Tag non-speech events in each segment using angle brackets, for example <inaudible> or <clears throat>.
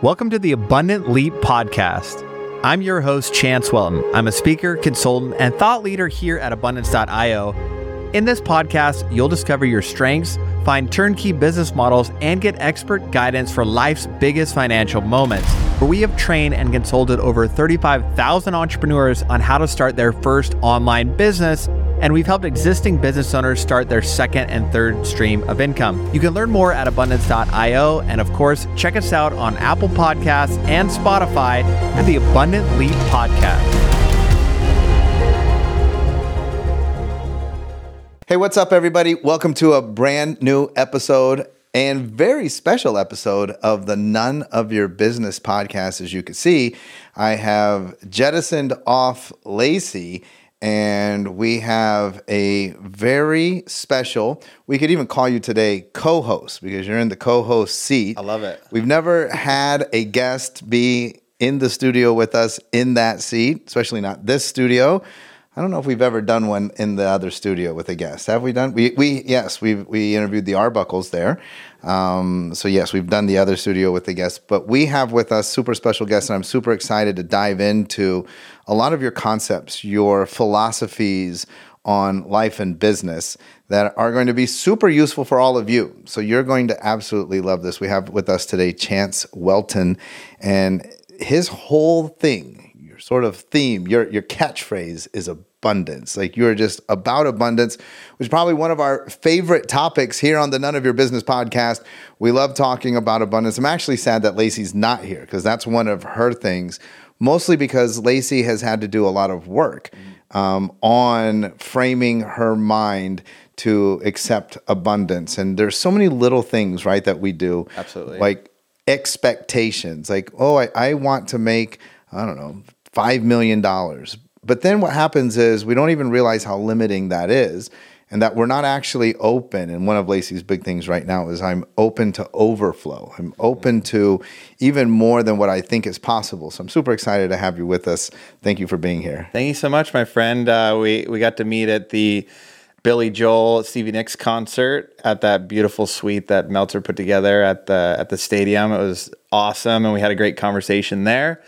Welcome to the Abundant Leap Podcast. I'm your host, Chance Welton. I'm a speaker, consultant, and thought leader here at abundance.io. In this podcast, you'll discover your strengths, find turnkey business models, and get expert guidance for life's biggest financial moments. Where we have trained and consulted over 35,000 entrepreneurs on how to start their first online business and we've helped existing business owners start their second and third stream of income. You can learn more at abundance.io, and of course, check us out on Apple Podcasts and Spotify at the Abundant Leap Podcast. Hey, what's up, everybody? Welcome to a brand new episode and very special episode of the None of Your Business podcast. As you can see, I have jettisoned off Lacey and we have a very special, we could even call you today co host because you're in the co host seat. I love it. We've never had a guest be in the studio with us in that seat, especially not this studio. I don't know if we've ever done one in the other studio with a guest. Have we done? We, we yes, we we interviewed the Arbuckles there. Um, so yes, we've done the other studio with the guests, but we have with us super special guests, and I'm super excited to dive into a lot of your concepts, your philosophies on life and business that are going to be super useful for all of you. So you're going to absolutely love this. We have with us today Chance Welton, and his whole thing, your sort of theme, your your catchphrase is a abundance. Like you're just about abundance, which is probably one of our favorite topics here on the None of Your Business podcast. We love talking about abundance. I'm actually sad that Lacey's not here because that's one of her things, mostly because Lacey has had to do a lot of work um, on framing her mind to accept abundance. And there's so many little things, right, that we do. Absolutely. Like expectations, like, oh, I, I want to make, I don't know, $5 million but then what happens is we don't even realize how limiting that is and that we're not actually open. And one of Lacey's big things right now is I'm open to overflow. I'm open to even more than what I think is possible. So I'm super excited to have you with us. Thank you for being here. Thank you so much, my friend. Uh, we we got to meet at the Billy Joel Stevie Nicks concert at that beautiful suite that Meltzer put together at the at the stadium. It was awesome, and we had a great conversation there.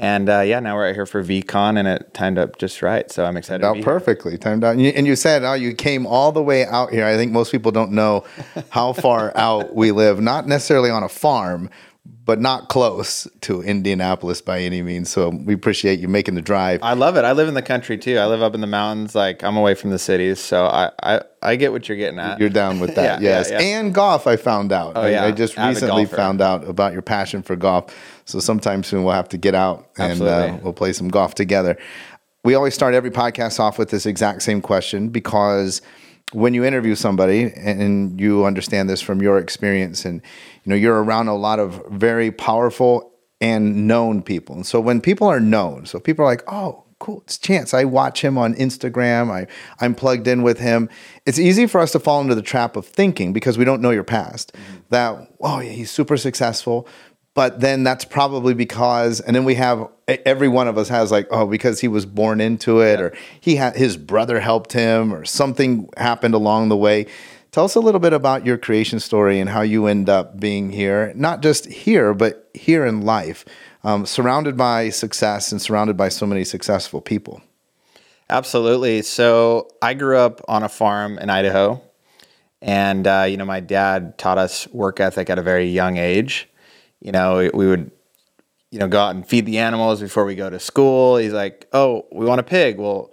And uh, yeah, now we're out here for VCon, and it timed up just right. So I'm excited. Out perfectly, timed out. And you, and you said, "Oh, you came all the way out here." I think most people don't know <laughs> how far out we live. Not necessarily on a farm, but not close to Indianapolis by any means. So we appreciate you making the drive. I love it. I live in the country too. I live up in the mountains. Like I'm away from the cities, so I I, I get what you're getting at. You're down with that, <laughs> yeah, yes. Yeah, yeah. And golf, I found out. Oh, yeah. I, I just Avid recently golfer. found out about your passion for golf. So sometime soon we'll have to get out and uh, we'll play some golf together. We always start every podcast off with this exact same question because when you interview somebody and you understand this from your experience and you know you're around a lot of very powerful and known people. And so when people are known, so people are like, "Oh, cool, it's Chance. I watch him on Instagram. I I'm plugged in with him." It's easy for us to fall into the trap of thinking because we don't know your past that, "Oh, yeah, he's super successful." But then that's probably because, and then we have every one of us has like, oh, because he was born into it, or he had his brother helped him, or something happened along the way. Tell us a little bit about your creation story and how you end up being here, not just here, but here in life, um, surrounded by success and surrounded by so many successful people. Absolutely. So I grew up on a farm in Idaho, and uh, you know my dad taught us work ethic at a very young age. You know we, we would you know go out and feed the animals before we go to school. He's like, "Oh, we want a pig." Well,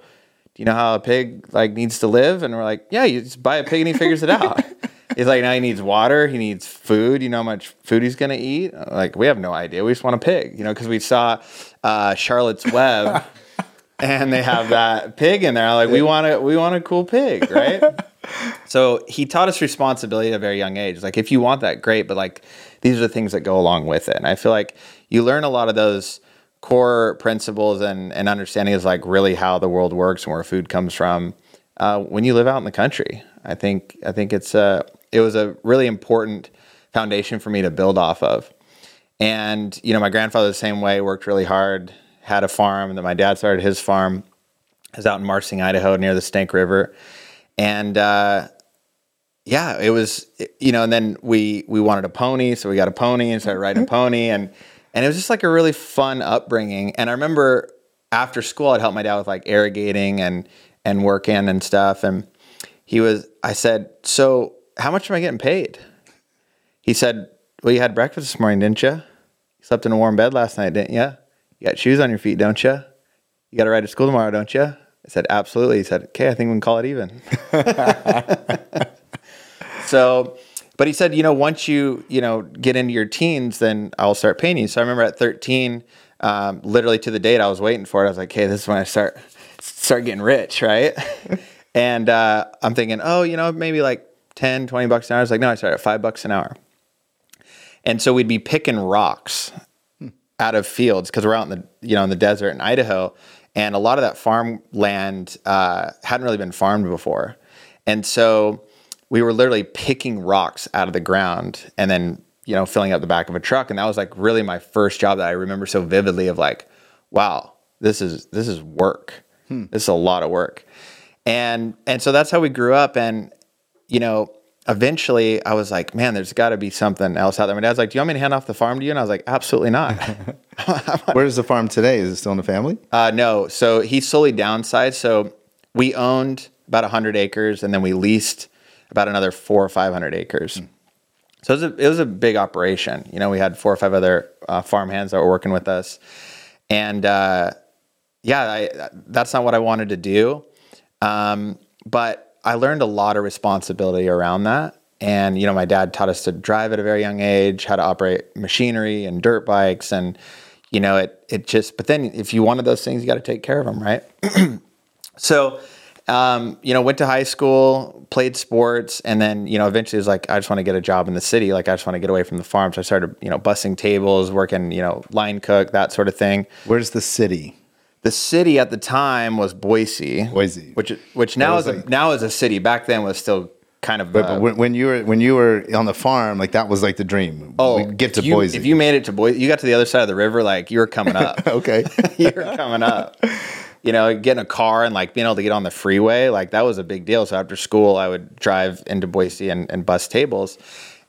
do you know how a pig like needs to live? And we're like, "Yeah, you just buy a pig and he figures it out." <laughs> He's like, "Now he needs water. He needs food. You know how much food he's gonna eat?" Like we have no idea. We just want a pig. You know because we saw uh, Charlotte's Web. <laughs> and they have that pig in there. Like we want a we want a cool pig, right? <laughs> so he taught us responsibility at a very young age. Like if you want that, great, but like these are the things that go along with it. And I feel like you learn a lot of those core principles and and understanding is like really how the world works and where food comes from uh, when you live out in the country. I think I think it's a it was a really important foundation for me to build off of. And you know, my grandfather the same way worked really hard, had a farm, and then my dad started his farm. Is out in Marsing, Idaho, near the Snake River, and uh, yeah, it was you know. And then we we wanted a pony, so we got a pony and started riding a mm-hmm. pony. And And it was just like a really fun upbringing. And I remember after school, I'd help my dad with like irrigating and and working and stuff. And he was, I said, so how much am I getting paid? He said, well, you had breakfast this morning, didn't you? You slept in a warm bed last night, didn't you? You got shoes on your feet, don't you? You got to ride to school tomorrow, don't you? I said, absolutely. He said, okay, I think we can call it even. <laughs> <laughs> so, but he said, you know, once you, you know, get into your teens, then I'll start paying you. So I remember at 13, um, literally to the date I was waiting for it, I was like, hey, this is when I start, start getting rich, right? <laughs> and uh, I'm thinking, oh, you know, maybe like 10, 20 bucks an hour. I was like, no, I started at five bucks an hour. And so we'd be picking rocks out of fields because we're out in the, you know, in the desert in Idaho. And a lot of that farmland uh, hadn't really been farmed before. And so we were literally picking rocks out of the ground and then, you know, filling up the back of a truck. And that was like really my first job that I remember so vividly of like, wow, this is, this is work. Hmm. This is a lot of work. And, and so that's how we grew up. And, you know, eventually I was like, man, there's got to be something else out there. My dad's like, do you want me to hand off the farm to you? And I was like, absolutely not. <laughs> <laughs> Where's the farm today? Is it still in the family? Uh, no. So he solely downsized. So we owned about 100 acres and then we leased about another four or 500 acres. Mm. So it was, a, it was a big operation. You know, we had four or five other uh, farm hands that were working with us. And uh, yeah, I, that's not what I wanted to do. Um, but I learned a lot of responsibility around that. And, you know, my dad taught us to drive at a very young age, how to operate machinery and dirt bikes. And, you know, it, it just, but then if you wanted those things, you got to take care of them, right? <clears throat> so, um, you know, went to high school, played sports, and then, you know, eventually was like, I just want to get a job in the city. Like, I just want to get away from the farm. So I started, you know, bussing tables, working, you know, line cook, that sort of thing. Where's the city? The city at the time was Boise. Boise. Which, which now is, a, now is a city. Back then was still kind of. But, uh, but when, when, you were when you were on the farm, like that was like the dream. Oh, We'd get to you, Boise. If you made it to Boise, you got to the other side of the river, like you were coming up. <laughs> okay, <laughs> you were coming up <laughs> you know, getting a car and like being able to get on the freeway, like that was a big deal. So after school, I would drive into Boise and, and bus tables.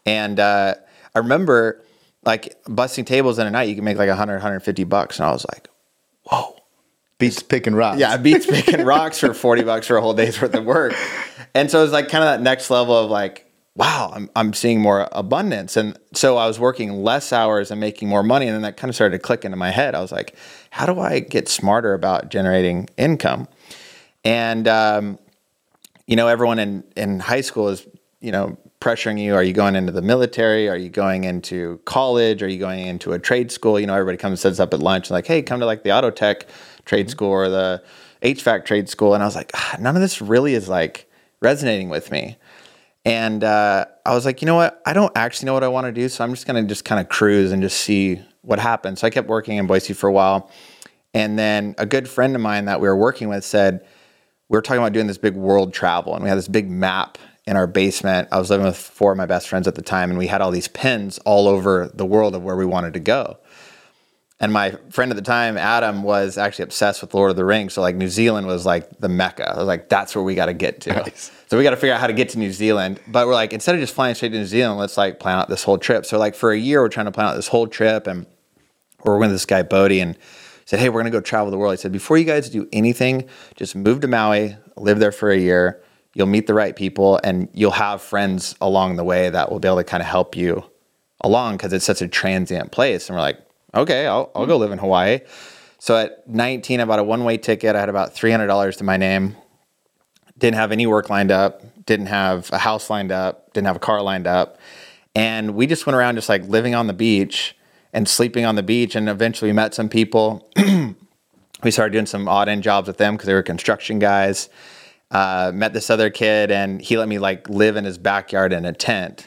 And uh, I remember like busting tables in a night, you can make like 100, 150 bucks. And I was like, whoa. Beats picking rocks. Yeah, beats picking rocks for 40 bucks for a whole day's worth of work. <laughs> And so it was like kind of that next level of like, wow, I'm, I'm seeing more abundance. And so I was working less hours and making more money. And then that kind of started to click into my head. I was like, how do I get smarter about generating income? And, um, you know, everyone in, in high school is, you know, pressuring you. Are you going into the military? Are you going into college? Are you going into a trade school? You know, everybody comes and sets up at lunch and like, hey, come to like the auto tech trade mm-hmm. school or the HVAC trade school. And I was like, ah, none of this really is like resonating with me. And uh, I was like, you know what? I don't actually know what I want to do, so I'm just gonna just kind of cruise and just see what happens. So I kept working in Boise for a while, and then a good friend of mine that we were working with said we were talking about doing this big world travel, and we had this big map in our basement. I was living with four of my best friends at the time, and we had all these pins all over the world of where we wanted to go. And my friend at the time, Adam, was actually obsessed with Lord of the Rings. So like New Zealand was like the mecca. I was like, that's where we got to get to. Nice. So we got to figure out how to get to New Zealand. But we're like, instead of just flying straight to New Zealand, let's like plan out this whole trip. So like for a year, we're trying to plan out this whole trip, and we're with this guy Bodie, and said, hey, we're gonna go travel the world. He said, before you guys do anything, just move to Maui, live there for a year. You'll meet the right people, and you'll have friends along the way that will be able to kind of help you along because it's such a transient place. And we're like, okay, I'll, I'll go live in Hawaii. So at 19, I bought a one way ticket. I had about $300 to my name. Didn't have any work lined up, didn't have a house lined up, didn't have a car lined up. And we just went around just like living on the beach and sleeping on the beach. And eventually we met some people. <clears throat> we started doing some odd end jobs with them because they were construction guys. Uh, met this other kid and he let me like live in his backyard in a tent.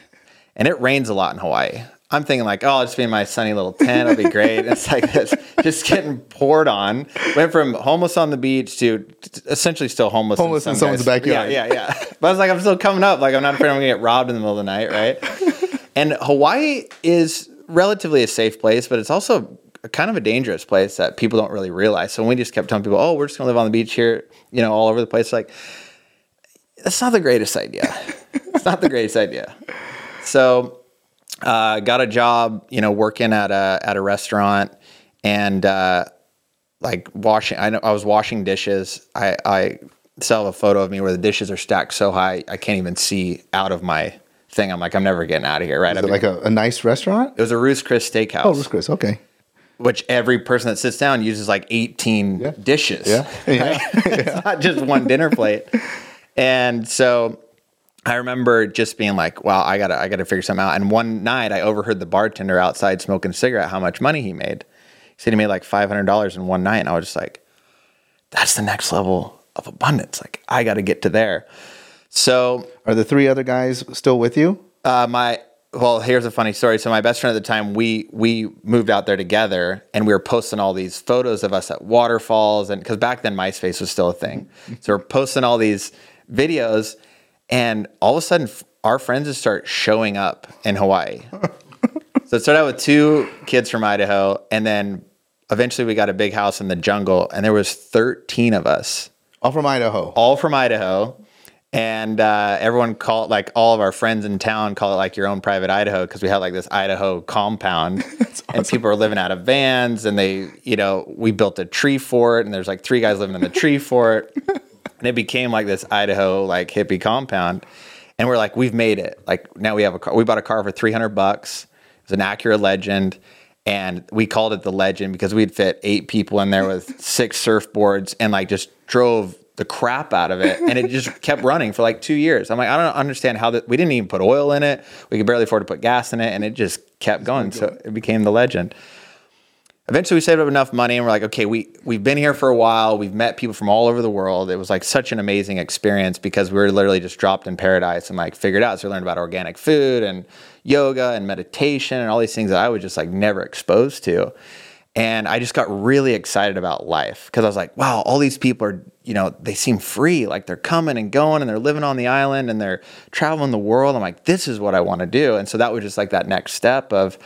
And it rains a lot in Hawaii. I'm thinking like, oh, I'll just be in my sunny little tent. It'll be great. it's like this, just getting poured on. Went from homeless on the beach to essentially still homeless. Homeless in, in someone's backyard. Yeah, yeah, yeah. But I was like, I'm still coming up. Like, I'm not afraid I'm gonna get robbed in the middle of the night, right? <laughs> and Hawaii is relatively a safe place, but it's also kind of a dangerous place that people don't really realize. So we just kept telling people, oh, we're just gonna live on the beach here, you know, all over the place. Like, that's not the greatest idea. it's not the greatest idea. So uh, got a job, you know, working at a at a restaurant, and uh, like washing. I know I was washing dishes. I I still have a photo of me where the dishes are stacked so high I can't even see out of my thing. I'm like, I'm never getting out of here. Right? Is it like a, a nice restaurant? it was a Ruth's Chris Steakhouse, Oh, Ruth's Chris. Okay. which every person that sits down uses like 18 dishes. Yeah. <laughs> Yeah. it's not just one dinner plate. <laughs> And so I remember just being like, wow, I gotta I gotta figure something out. And one night I overheard the bartender outside smoking a cigarette how much money he made. He said he made like five hundred dollars in one night. And I was just like, that's the next level of abundance. Like I gotta get to there. So Are the three other guys still with you? uh, my well, here's a funny story. So my best friend at the time, we we moved out there together, and we were posting all these photos of us at waterfalls, and because back then MySpace was still a thing, so we're posting all these videos, and all of a sudden, our friends just start showing up in Hawaii. <laughs> so it started out with two kids from Idaho, and then eventually we got a big house in the jungle, and there was 13 of us All from Idaho. all from Idaho. And uh, everyone called like all of our friends in town call it like your own private Idaho because we had like this Idaho compound, <laughs> and people were living out of vans. And they, you know, we built a tree fort, and there's like three guys living in the tree fort, <laughs> and it became like this Idaho like hippie compound. And we're like, we've made it. Like now we have a car. We bought a car for 300 bucks. It's an Acura Legend. And we called it the Legend because we'd fit eight people in there with <laughs> six surfboards and like just drove the crap out of it. And it just <laughs> kept running for like two years. I'm like, I don't understand how that we didn't even put oil in it. We could barely afford to put gas in it. And it just kept going. So it became the Legend eventually we saved up enough money and we're like okay we we've been here for a while. We've met people from all over the world. It was like such an amazing experience because we were literally just dropped in paradise and like figured out. So we learned about organic food and yoga and meditation and all these things that i was just like never exposed to. And i just got really excited about life because i was like wow all these people are you know they seem free. Like they're coming and going and they're living on the island and they're traveling the world. I'm like this is what i want to do. And so that was just like that next step of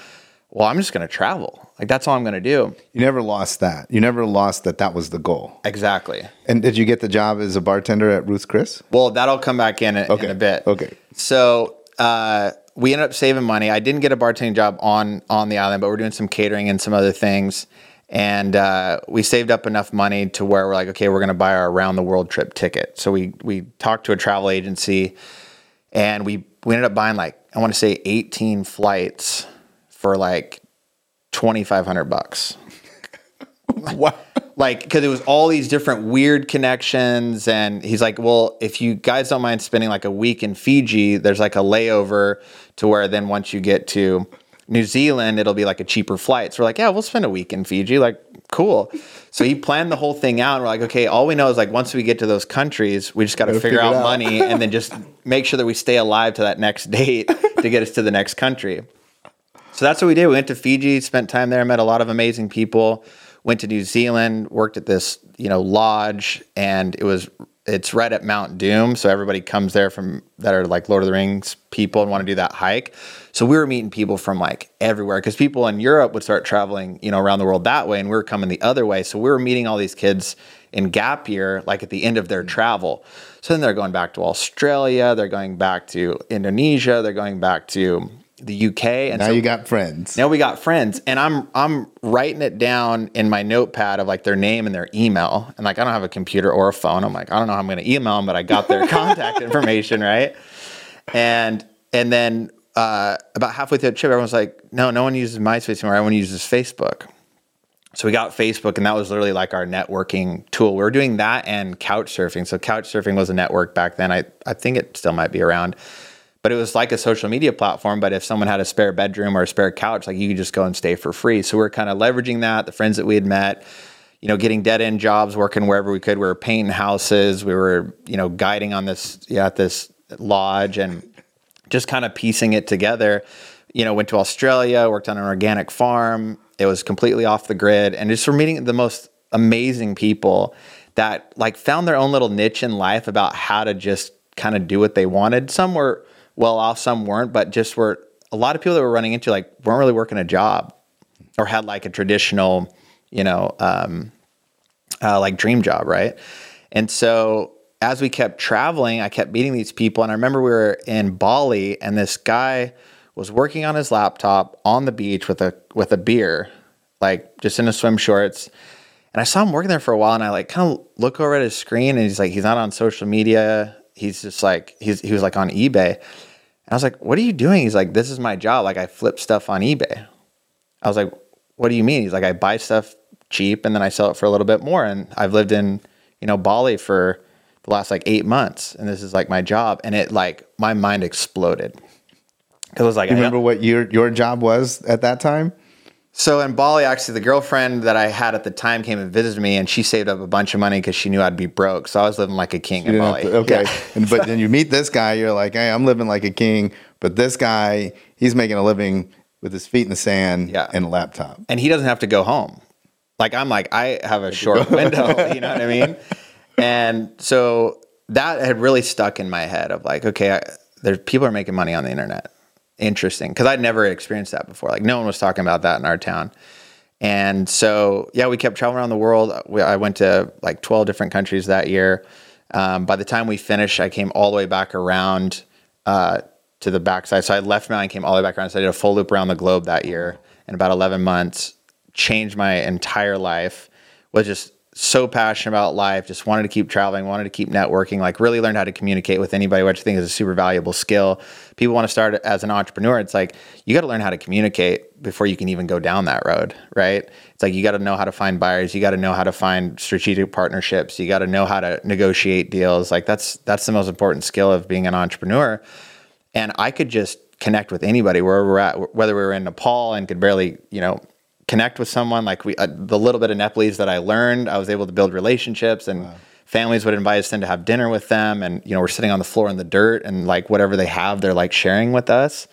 well i'm just going to travel like that's all i'm going to do You never lost that. You never lost that that was the goal. Exactly. And did you get the job as a bartender at Ruth's Chris? Well, that'll come back in, a- Okay. in a bit. Okay. So uh, we ended up saving money. I didn't get a bartending job on on the island, but we're doing some catering and some other things. And uh, we saved up enough money to where we're like, okay, we're going to buy our around the world trip ticket. So we we talked to a travel agency, and we we ended up buying like I want to say 18 flights for like 2,500 bucks. <laughs> What? like because it was all these different weird connections and he's like well if you guys don't mind spending like a week in fiji there's like a layover to where then once you get to new zealand it'll be like a cheaper flight. So we're like yeah we'll spend a week in fiji. Like cool. So he planned the whole thing out and we're like okay all we know is like once we get to those countries we just got to figure figure out out. money and then just make sure that we stay alive to that next <laughs> date to get us to the next country so that's what we did. We went to Fiji, spent time there, met a lot of amazing people. Went to New Zealand, worked at this you know lodge, and it was it's right at Mount Doom. So everybody comes there from that are like Lord of the Rings people and want to do that hike. So we were meeting people from like everywhere because people in Europe would start traveling you know around the world that way, and we were coming the other way. So we were meeting all these kids in gap year, like at the end of their mm-hmm. travel. So then they're going back to Australia, they're going back to Indonesia, they're going back to the UK, and Now so you got friends. now we got friends, and I'm I'm writing it down in my notepad of like their name and their email, and like I don't have a computer or a phone. I'm like I don't know how I'm going to email them, but I got their <laughs> contact information right, and and then uh, about halfway through the trip, everyone's like, no, no one uses MySpace anymore. Everyone uses Facebook. So we got Facebook, and that was literally like our networking tool. We were doing that and couch surfing. So couch surfing was a network back then. I I think it still might be around but it was like a social media platform. But if someone had a spare bedroom or a spare couch, like you could just go and stay for free. So we are kind of leveraging that. The friends that we had met, you know, getting dead end jobs, working wherever we could. We were painting houses. We were, you know, guiding on this, yeah, at this lodge and just kind of piecing it together. You know, went to Australia, worked on an organic farm. It was completely off the grid, and just for meeting the most amazing people that like found their own little niche in life about how to just kind of do what they wanted. Some were well off, some weren't, but just were a lot of people that were running into like weren't really working a job or had like a traditional, you know, um, uh, like dream job, right? And so as we kept traveling, I kept meeting these people, and I remember we were in Bali, and this guy was working on his laptop on the beach with a with a beer, like just in his swim shorts. And I saw him working there for a while, and I like kind of look over at his screen, and he's like, he's not on social media. He's just like he's he was like on eBay. And I was like, "What are you doing?" He's like, "This is my job. Like I flip stuff on eBay." I was like, "What do you mean?" He's like, "I buy stuff cheap and then I sell it for a little bit more." And I've lived in you know Bali for the last like eight months, and this is like my job. And it like my mind exploded. Cause It was like You remember what your your job was at that time? So in Bali, actually, the girlfriend that I had at the time came and visited me, and she saved up a bunch of money because she knew I'd be broke. So I was living like a king in Bali. to- okay, Yeah. and but <laughs> then you meet this guy, you're like, hey, I'm living like a king, but this guy, he's making a living with his feet in the sand Yeah. and a laptop. and he doesn't have to go home. Like I'm like I have a short window, you know what I <laughs> mean? And so that had really stuck in my head of like, okay, I, there's people are making money on the internet. Interesting, because I'd never experienced that before. Like no one was talking about that in our town. And so yeah, we kept traveling around the world. We, I went to like 12 different countries that year. Um, by the time we finished, I came all the way back around uh, to the backside. So I left and came all the way back around. So I did a full loop around the globe that year in about 11 months. Changed my entire life. Was just so passionate about life. Just wanted to keep traveling. Wanted to keep networking. Like really learned how to communicate with anybody, which I think is a super valuable skill. People want to start as an entrepreneur. It's like you got to learn how to communicate before you can even go down that road, right? It's like you got to know how to find buyers. You got to know how to find strategic partnerships. You got to know how to negotiate deals. Like that's that's the most important skill of being an entrepreneur and I could just connect with anybody wherever we're at, whether we were in Nepal and could barely, you know, connect with someone. Like we, uh, the little bit of Nepalese that I learned, I was able to build relationships, and families would invite us in to have dinner with them, and you know, we're sitting on the floor in the dirt, and like whatever they have, they're like sharing with us.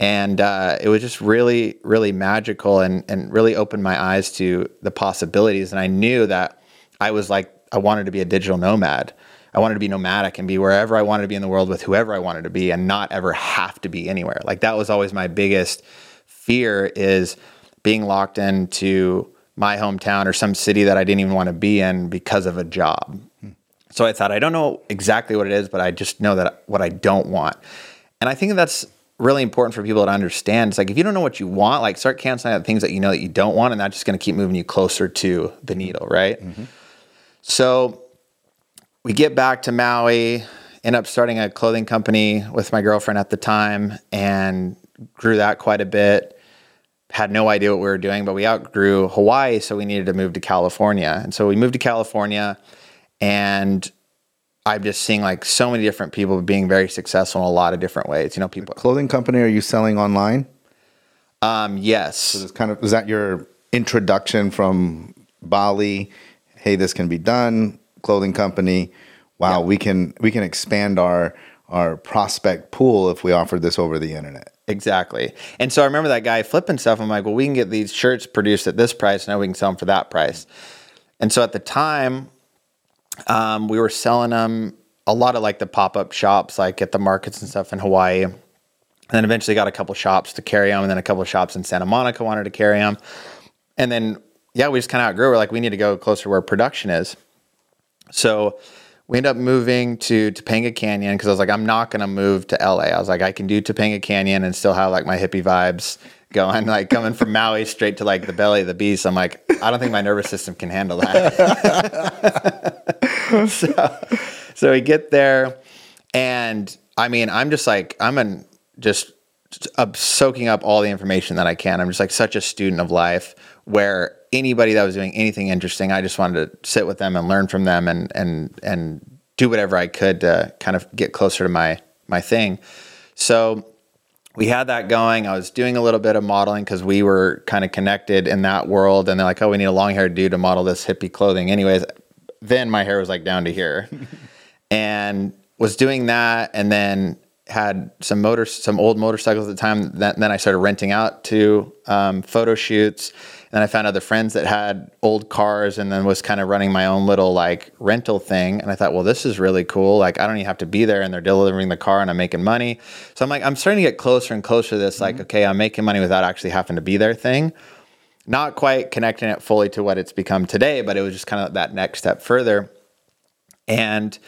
And uh, it was just really, really magical, and and really opened my eyes to the possibilities. And I knew that I was like, I wanted to be a digital nomad. I wanted to be nomadic and be wherever I wanted to be in the world with whoever I wanted to be and not ever have to be anywhere. Like that was always my biggest fear is being locked into my hometown or some city that I didn't even want to be in because of a job. Hmm. So I thought I don't know exactly what it is, but I just know that what I don't want. And I think that's really important for people to understand. It's like if you don't know what you want, like start canceling out things that you know that you don't want, and that's just going to keep moving you closer to the needle, right? Mm-hmm. So we get back to Maui, end up starting a clothing company with my girlfriend at the time, and grew that quite a bit. Had no idea what we were doing, but we outgrew Hawaii, so we needed to move to California. And so we moved to California, and I'm just seeing like so many different people being very successful in a lot of different ways. You know, people. Clothing company, are you selling online? Um, yes, It's kind of was that your introduction from Bali? Hey, this can be done. Clothing company. Wow, we can we can expand our our prospect pool if we offer this over the internet. Exactly. And so I remember that guy flipping stuff. I'm like, well, we can get these shirts produced at this price. Now we can sell them for that price. And so at the time, um, we were selling them a lot of like the pop up shops, like at the markets and stuff in Hawaii. And then eventually got a couple shops to carry them. And then a couple shops in Santa Monica wanted to carry them. And then, yeah, we just kind of outgrew. We're like, we need to go closer where production is. So we ended up moving to Topanga Canyon because I was like, I'm not to move to LA. I was like, I can do Topanga Canyon and still have like my hippie vibes going, <laughs> like coming from Maui straight to like the belly of the beast. I'm like, I don't think my nervous system can handle that. <laughs> so, so we get there, and I mean, I'm just like, I'm in just up uh, soaking up all the information that I can. I'm just like such a student of life where anybody that was doing anything interesting, I just wanted to sit with them and learn from them and and and do whatever I could to kind of get closer to my my thing. So we had that going. I was doing a little bit of modeling because we were kind of connected in that world. And they're like, oh, we need a long haired dude to model this hippie clothing. Anyways, then my hair was like down to here <laughs> and was doing that. And then had some motor, some old motorcycles at the time. Then, then I started renting out to um, photo shoots. And then I found other friends that had old cars and then was kind of running my own little like rental thing. And I thought, well, this is really cool. Like, I don't even have to be there and they're delivering the car and I'm making money. So I'm like, I'm starting to get closer and closer to this, like, okay, I'm making money without actually having to be there thing. Not quite connecting it fully to what it's become today, but it was just kind of that next step further. And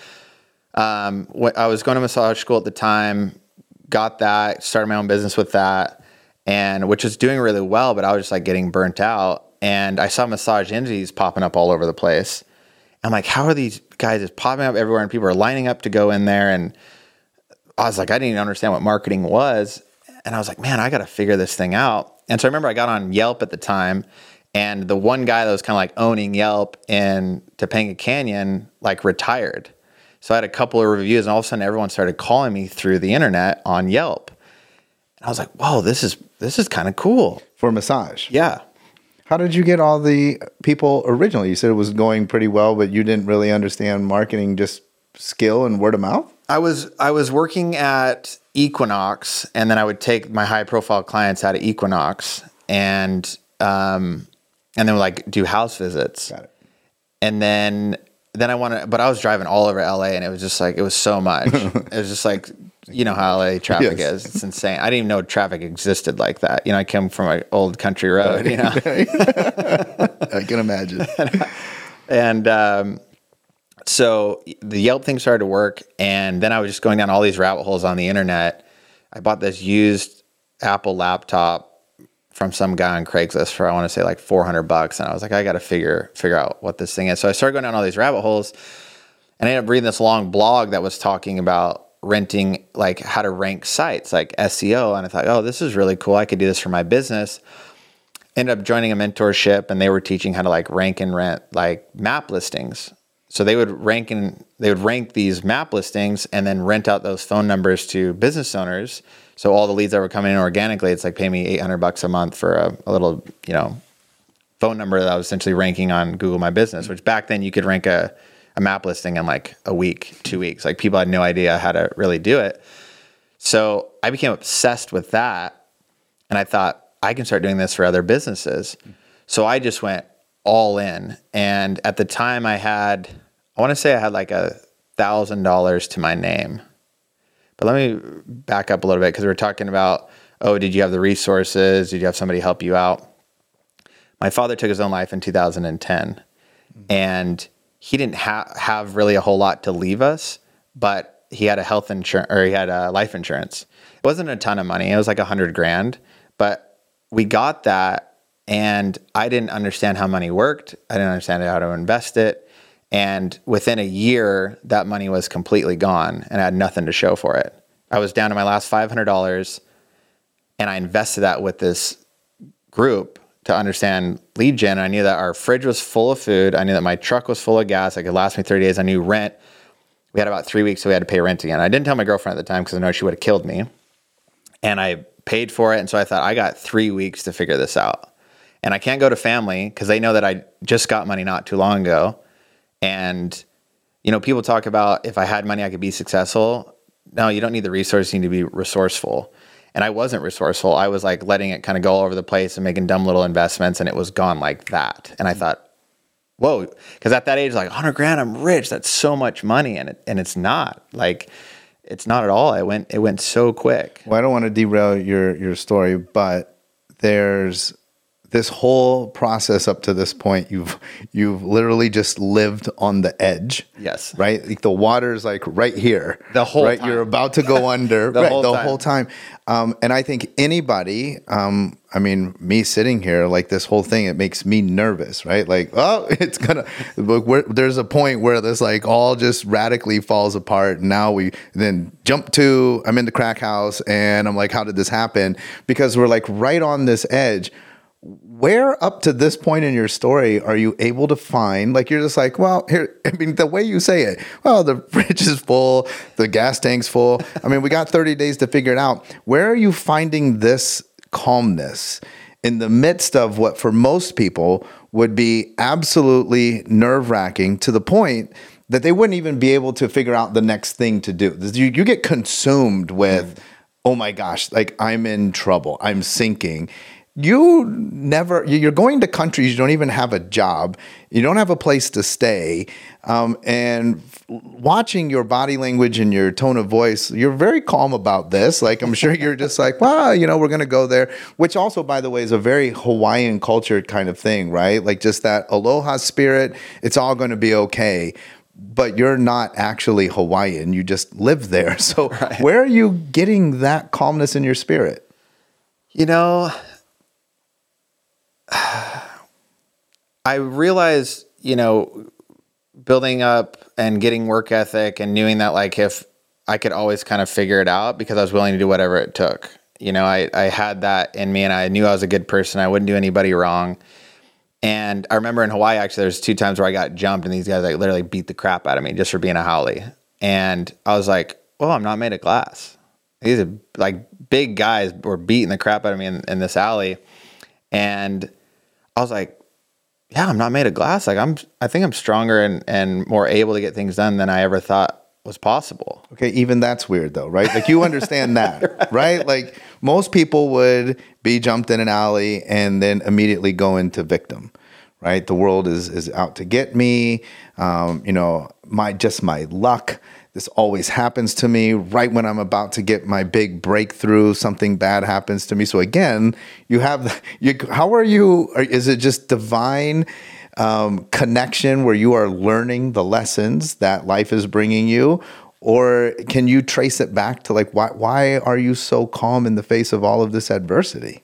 um, I was going to massage school at the time, got that, started my own business with that, and which was doing really well, but I was just like getting burnt out. And I saw Massage Envys popping up all over the place. I'm like, how are these guys just popping up everywhere and people are lining up to go in there? And I was like, I didn't even understand what marketing was. And I was like, man, I got to figure this thing out. And so I remember I got on Yelp at the time, and the one guy that was kind of like owning Yelp in Topanga Canyon like retired. So I had a couple of reviews, and all of a sudden everyone started calling me through the internet on Yelp. I was like, whoa, this is this is kind of cool. For massage. Yeah. How did you get all the people originally? You said it was going pretty well, but you didn't really understand marketing, just skill and word of mouth? I was I was working at Equinox, and then I would take my high profile clients out of Equinox, and um, and then like do house visits. Got it. And then then I wanted, but I was driving all over LA, and it was just like it was so much. <laughs> it was just like you know how LA traffic Yes. is. It's insane. I didn't even know traffic existed like that. You know, I came from an old country road. You know. <laughs> I can imagine. <laughs> And um, so the Yelp thing started to work, and then I was just going down all these rabbit holes on the internet. I bought this used Apple laptop from some guy on Craigslist for I want to say like 400 bucks, and I was like, I got to figure figure out what this thing is. So I started going down all these rabbit holes, and I ended up reading this long blog that was talking about renting, like how to rank sites, like SEO, and I thought, oh, this is really cool. I could do this for my business ended up joining a mentorship and they were teaching how to like rank and rent like map listings. So they would rank and they would rank these map listings and then rent out those phone numbers to business owners. So all the leads that were coming in organically, it's like pay me 800 bucks a month for a, a little, you know, phone number that I was essentially ranking on Google My Business, which back then you could rank a, a map listing in like a week, two weeks. Like people had no idea how to really do it. So I became obsessed with that. And I thought, I can start doing this for other businesses. So I just went all in. And at the time, I had, I want to say I had like a thousand dollars to my name. But let me back up a little bit because we are talking about, oh, did you have the resources? Did you have somebody help you out? My father took his own life in 2010, and he didn't ha- have really a whole lot to leave us, but he had a health insurance or he had a life insurance. It wasn't a ton of money; it was like a hundred grand, but we got that, and I didn't understand how money worked. I didn't understand how to invest it, and within a year, that money was completely gone, and I had nothing to show for it. I was down to my last five hundred dollars, and I invested that with this group to understand lead gen. I knew that our fridge was full of food. I knew that my truck was full of gas. It could last me 30 days. I knew rent. We had about three weeks, so we had to pay rent again. I didn't tell my girlfriend at the time because I know she would have killed me. And I paid for it. And so I thought, I got three weeks to figure this out. And I can't go to family because they know that I just got money not too long ago. And, you know, people talk about if I had money, I could be successful. No, you don't need the resources. You need to be resourceful. And I wasn't resourceful. I was like letting it kind of go all over the place and making dumb little investments, and it was gone like that. And I mm. thought, whoa, because at that age, like 100 grand, I'm rich. That's so much money, and it, and it's not like it's not at all. It went it went so quick. Well, I don't want to derail your your story, but there's this whole process up to this point. You've you've literally just lived on the edge. Yes. Right. Like the water's like right here. The whole right. time. You're about to go <laughs> under. The right, whole the time. whole time. Um, and I think anybody, um, I mean, me sitting here, like this whole thing, it makes me nervous, right? Like, <laughs> oh, it's gonna. There's a point where this like all just radically falls apart. Now we then jump to I'm in the crack house, and I'm like, how did this happen? Because we're like right on this edge where up to this point in your story are you able to find like you're just like well here <laughs> i mean the way you say it well the <laughs> fridge is full the gas tank's full. I mean we got 30 days to figure it out. Where are you finding this calmness in the midst of what for most people would be absolutely nerve-wracking to the point that they wouldn't even be able to figure out the next thing to do? You, you get consumed with mm. oh my gosh like i'm in trouble i'm sinking you never you're going to countries you don't even have a job you don't have a place to stay um, and watching your body language and your tone of voice you're very calm about this like i'm sure you're just like <laughs> well you know we're going to go there which also by the way is a very hawaiian culture kind of thing right like just that aloha spirit it's all going to be okay but you're not actually Hawaiian. You just live there. <laughs> So where are you getting that calmness in your spirit? You know, <sighs> I realized, you know, building up and getting work ethic and knowing that like if I could always kind of figure it out because I was willing to do whatever it took. You know, I, I had that in me and I knew I was a good person. I wouldn't do anybody wrong. And I remember in Hawaii, actually, there's two times where I got jumped and these guys like literally beat the crap out of me just for being a haole. And I was like, well, I'm not made of glass. These are like big guys were beating the crap out of me in, in this alley. And I was like, yeah, I'm not made of glass. Like I'm, I think I'm stronger and, and more able to get things done than I ever thought was possible. Okay, even that's weird though, right? Like you understand that, <laughs> right? Like most people would be jumped in an alley and then immediately go into victim, right? The world is is out to get me. Um, you know, my just my luck. This always happens to me right when I'm about to get my big breakthrough. Something bad happens to me. So again, you have you. How are you? Is it just divine? um, connection where you are learning the lessons that life is bringing you? Or can you trace it back to like, why, why are you so calm in the face of all of this adversity?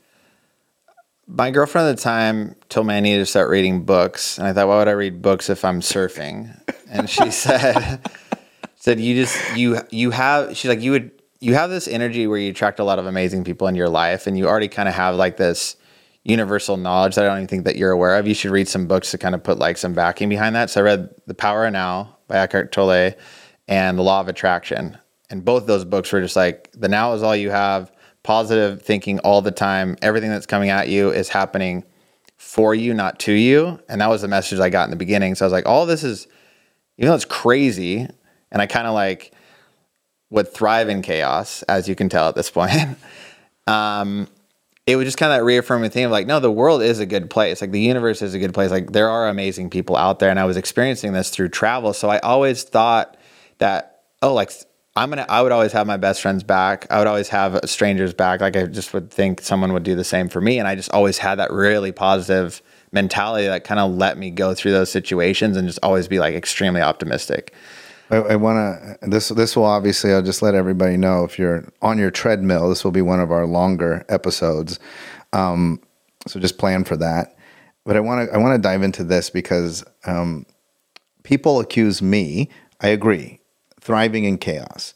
My girlfriend at the time told me I needed to start reading books. And I thought, why would I read books if I'm surfing? And she <laughs> said, said, you just, you, you have, she's like, you would, you have this energy where you attract a lot of amazing people in your life and you already kind of have like this universal knowledge that I don't even think that you're aware of. You should read some books to kind of put like some backing behind that. So I read The Power of Now by Eckhart Tolle and The Law of Attraction. And both those books were just like the now is all you have, positive thinking all the time. Everything that's coming at you is happening for you, not to you. And that was the message I got in the beginning. So I was like, all this is, even though it's crazy, and I kind of like would thrive in chaos, as you can tell at this point. <laughs> um, it was just kind of that reaffirming thing of like, no, the world is a good place. Like the universe is a good place. Like there are amazing people out there. And I was experiencing this through travel. So I always thought that, oh, like I'm gonna I would always have my best friends back. I would always have strangers back. Like I just would think someone would do the same for me. And I just always had that really positive mentality that kind of let me go through those situations and just always be like extremely optimistic. I, I want to. This this will obviously. I'll just let everybody know if you're on your treadmill. This will be one of our longer episodes. Um, so just plan for that. But I want to. I want to dive into this because um, people accuse me. I agree, thriving in chaos.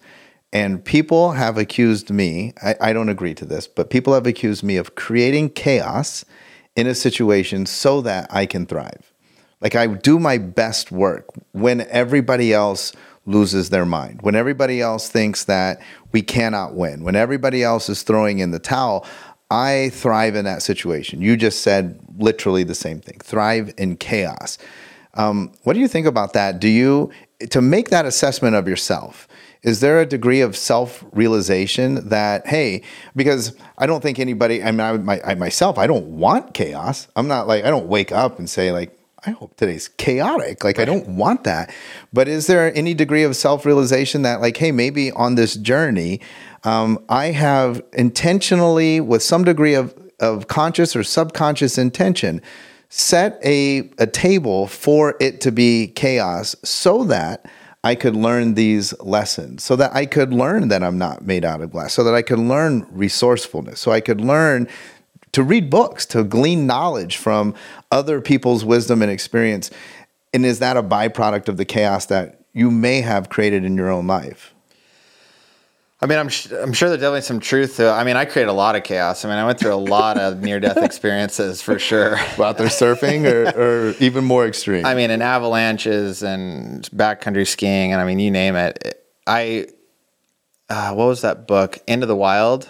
And people have accused me, I, I, don't agree to this, but people have accused me of creating chaos in a situation so that I can thrive. Like I do my best work when everybody else loses their mind, when everybody else thinks that we cannot win, when everybody else is throwing in the towel. I thrive in that situation. You just said literally the same thing thrive in chaos. Um, what do you think about that? Do you, to make that assessment of yourself, is there a degree of self realization that, hey, because I don't think anybody, I mean, I, my, I, myself, I don't want chaos. I'm not like, I don't wake up and say, like, I hope today's chaotic. Like, I don't want that. But is there any degree of self realization that, like, hey, maybe on this journey, um, I have intentionally, with some degree of, of conscious or subconscious intention, set a, a table for it to be chaos so that I could learn these lessons, so that I could learn that I'm not made out of glass, so that I could learn resourcefulness, so I could learn to read books, to glean knowledge from other people's wisdom and experience. And is that a byproduct of the chaos that you may have created in your own life? I mean, I'm sh- I'm sure there's definitely some truth to. I mean, I created a lot of chaos. I mean, I went through a lot of near death <laughs> experiences for sure. Out there surfing, or, or even more extreme. I mean, in avalanches and backcountry skiing, and I mean, you name it. I uh, what was that book? Into the Wild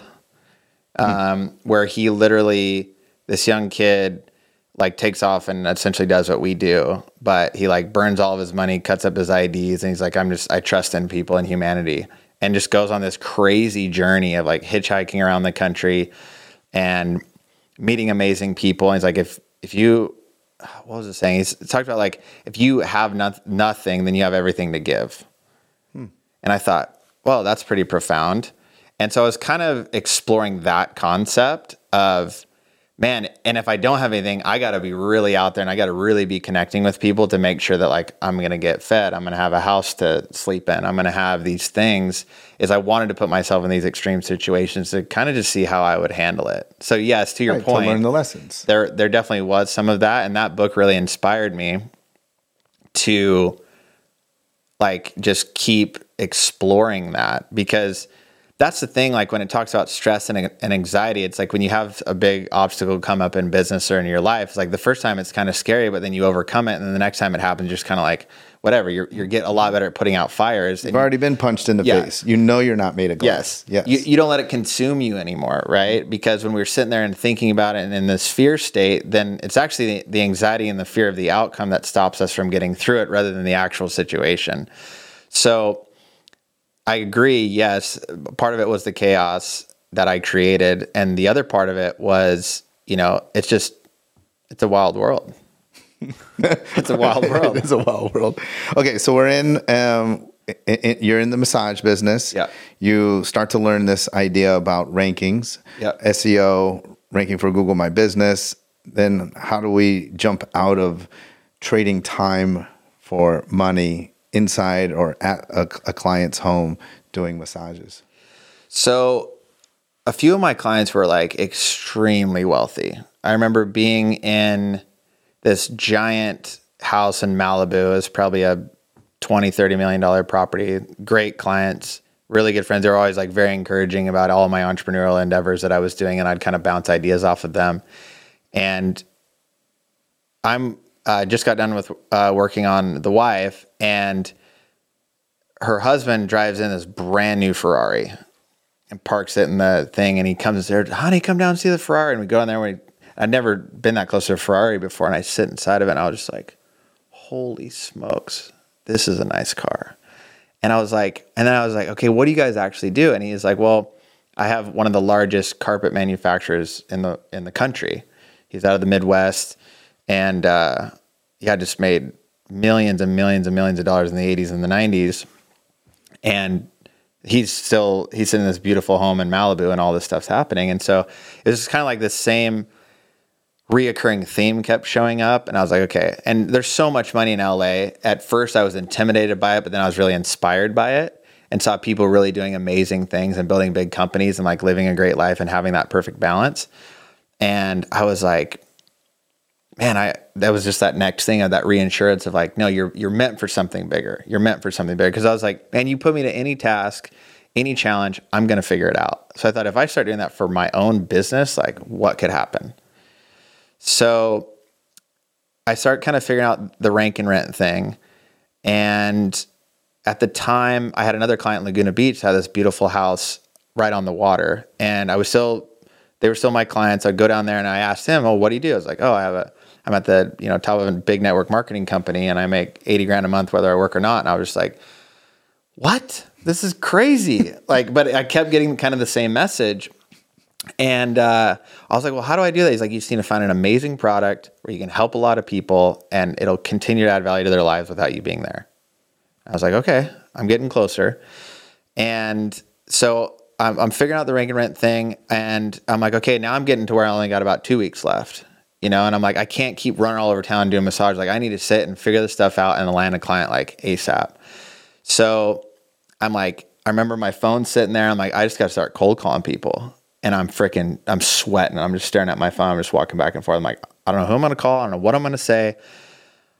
um, where he literally this young kid like takes off and essentially does what we do, but he like burns all of his money, cuts up his IDs, and he's like, I'm just I trust in people and humanity, and just goes on this crazy journey of like hitchhiking around the country and meeting amazing people. And he's like, if if you what was it saying? He's talked about like if you have not, nothing, then you have everything to give. Hmm. And I thought, well, that's pretty profound. And so I was kind of exploring that concept of man, and if I don't have anything, I got to be really out there and I got to really be connecting with people to make sure that like I'm going to get fed, I'm going to have a house to sleep in, I'm going to have these things. Is I wanted to put myself in these extreme situations to kind of just see how I would handle it. So yes, to your Right, point, to learn the lessons. there there definitely was some of that and that book really inspired me to like just keep exploring that because that's the thing like when it talks about stress and, and anxiety it's like when you have a big obstacle come up in business or in your life it's like the first time it's kind of scary but then you overcome it and then the next time it happens you're just kind of like whatever you're, you're getting a lot better at putting out fires You've already been punched in the Yeah. face. You know you're not made of glass. Yes. Yes. You, you don't let it consume you anymore, right? Because when we were sitting there and thinking about it and in this fear state, then it's actually the, the anxiety and the fear of the outcome that stops us from getting through it rather than the actual situation. So I agree. Yes. Part of it was the chaos that I created. And the other part of it was, you know, it's just, it's a wild world. <laughs> it's a wild world. it's a wild world. Okay, so we're in. Um, i i you're in the massage business. Yeah. You start to learn this idea about rankings. Yeah. SEO ranking for Google My Business. Then how do we jump out of trading time for money inside or at a, a client's home doing massages? So a few of my clients were like extremely wealthy. I remember being in this giant house in Malibu. It was probably a 20, 30 million dollar property. Great clients, really good friends. They were always like very encouraging about all my entrepreneurial endeavors that I was doing, and I'd kind of bounce ideas off of them. And I'm uh, just got done with uh, working on the wife, and her husband drives in this brand new Ferrari and parks it in the thing. And he comes there, honey, come down and see the Ferrari. And we go in there. And we, I'd never been that close to a Ferrari before. And I sit inside of it and I was just like, holy smokes, this is a nice car. And I was like, and then I was like, okay, what do you guys actually do? And he's like, well, I have one of the largest carpet manufacturers in the in the country. He's out of the Midwest, and uh, yeah, just made millions and millions and millions of dollars in the '80s and the '90s and he's still he's in this beautiful home in Malibu and all this stuff's happening. And so it was kind of like this same reoccurring theme kept showing up and I was like, okay. And there's so much money in LA. At first I was intimidated by it, but then I was really inspired by it and saw people really doing amazing things and building big companies and like living a great life and having that perfect balance. And I was like, man, I that was just that next thing of that reinsurance of like, no, you're you're meant for something bigger. You're meant for something bigger. Because I was like, man, you put me to any task, any challenge, I'm gonna figure it out. So I thought if I start doing that for my own business, like what could happen? So I start kind of figuring out the rank and rent thing. And at the time, I had another client in Laguna Beach had this beautiful house right on the water. And I was still, they were still my clients. I'd go down there and I asked him, Oh, what do you do? I was like, Oh, I have a, I'm at the, you know, top of a big network marketing company and I make 80 grand a month, whether I work or not. And I was just like, what? This is crazy. <laughs> like, but I kept getting kind of the same message. And uh, I was like, well, how do I do that? He's like, you just need to find an amazing product where you can help a lot of people and it'll continue to add value to their lives without you being there. I was like, okay, I'm getting closer. And so I'm, I'm figuring out the rank and rent thing. And I'm like, okay, now I'm getting to where I only got about two weeks left, you know? And I'm like, I can't keep running all over town doing massage. Like, I need to sit and figure this stuff out and land a client like ASAP. So I'm like, I remember my phone sitting there. I'm like, I just got to start cold calling people. And I'm freaking, I'm sweating. I'm just staring at my phone. I'm just walking back and forth. I'm like, I don't know who I'm to call. I don't know what I'm to say.